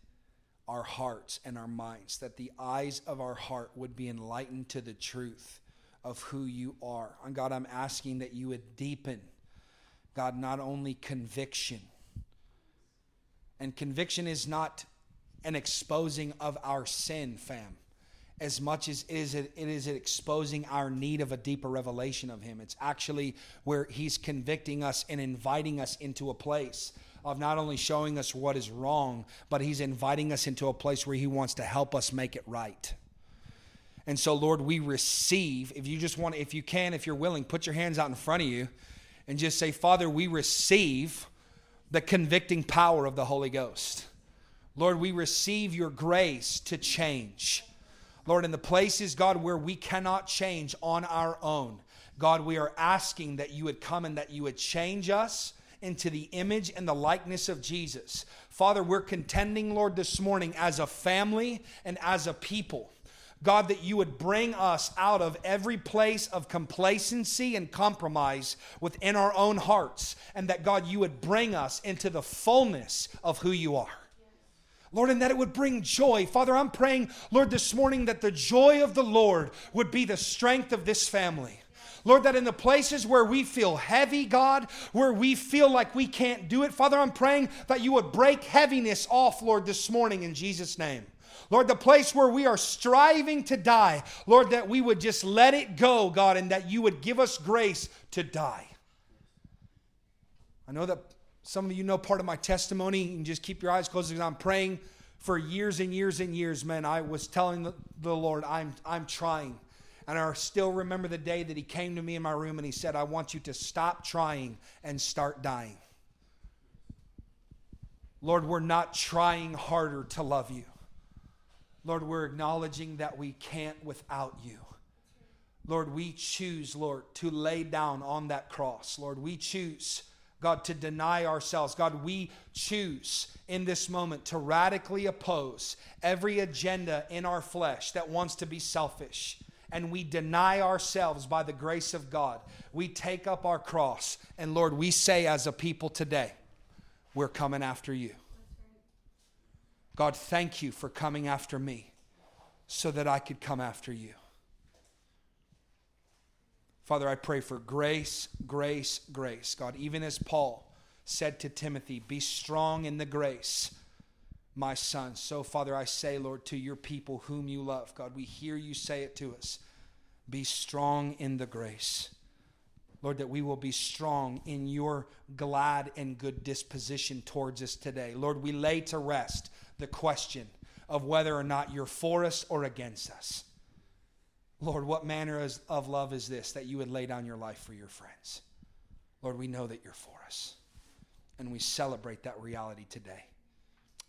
our hearts and our minds, that the eyes of our heart would be enlightened to the truth of who you are. And God, I'm asking that you would deepen, God, not only conviction, and conviction is not an exposing of our sin, fam, as much as it is, it is exposing our need of a deeper revelation of Him. It's actually where He's convicting us and inviting us into a place of not only showing us what is wrong, but He's inviting us into a place where He wants to help us make it right. And so, Lord, we receive. If you just want, if you can, if you're willing, put your hands out in front of you and just say, Father, we receive the convicting power of the Holy Ghost. Lord, we receive your grace to change. Lord, in the places, God, where we cannot change on our own, God, we are asking that you would come and that you would change us into the image and the likeness of Jesus. Father, we're contending, Lord, this morning as a family and as a people. God, that you would bring us out of every place of complacency and compromise within our own hearts, and that God, you would bring us into the fullness of who you are. Lord, and that it would bring joy. Father, I'm praying, Lord, this morning that the joy of the Lord would be the strength of this family. Lord, that in the places where we feel heavy, God, where we feel like we can't do it, Father, I'm praying that you would break heaviness off, Lord, this morning in Jesus' name. Lord, the place where we are striving to die, Lord, that we would just let it go, God, and that you would give us grace to die. I know that some of you know part of my testimony, and just keep your eyes closed because I'm praying for years and years and years, man. I was telling the Lord, I'm, I'm trying. And I still remember the day that he came to me in my room and he said, I want you to stop trying and start dying. Lord, we're not trying harder to love you. Lord, we're acknowledging that we can't without you. Lord, we choose, Lord, to lay down on that cross. Lord, we choose, God, to deny ourselves. God, we choose in this moment to radically oppose every agenda in our flesh that wants to be selfish. And we deny ourselves by the grace of God. We take up our cross. And Lord, we say as a people today, we're coming after you. God, thank you for coming after me so that I could come after you. Father, I pray for grace, grace, grace. God, even as Paul said to Timothy, be strong in the grace, my son. So, Father, I say, Lord, to your people whom you love, God, we hear you say it to us. Be strong in the grace. Lord, that we will be strong in your glad and good disposition towards us today. Lord, we lay to rest the question of whether or not you're for us or against us. Lord, what manner of love is this that you would lay down your life for your friends? Lord, we know that you're for us. And we celebrate that reality today.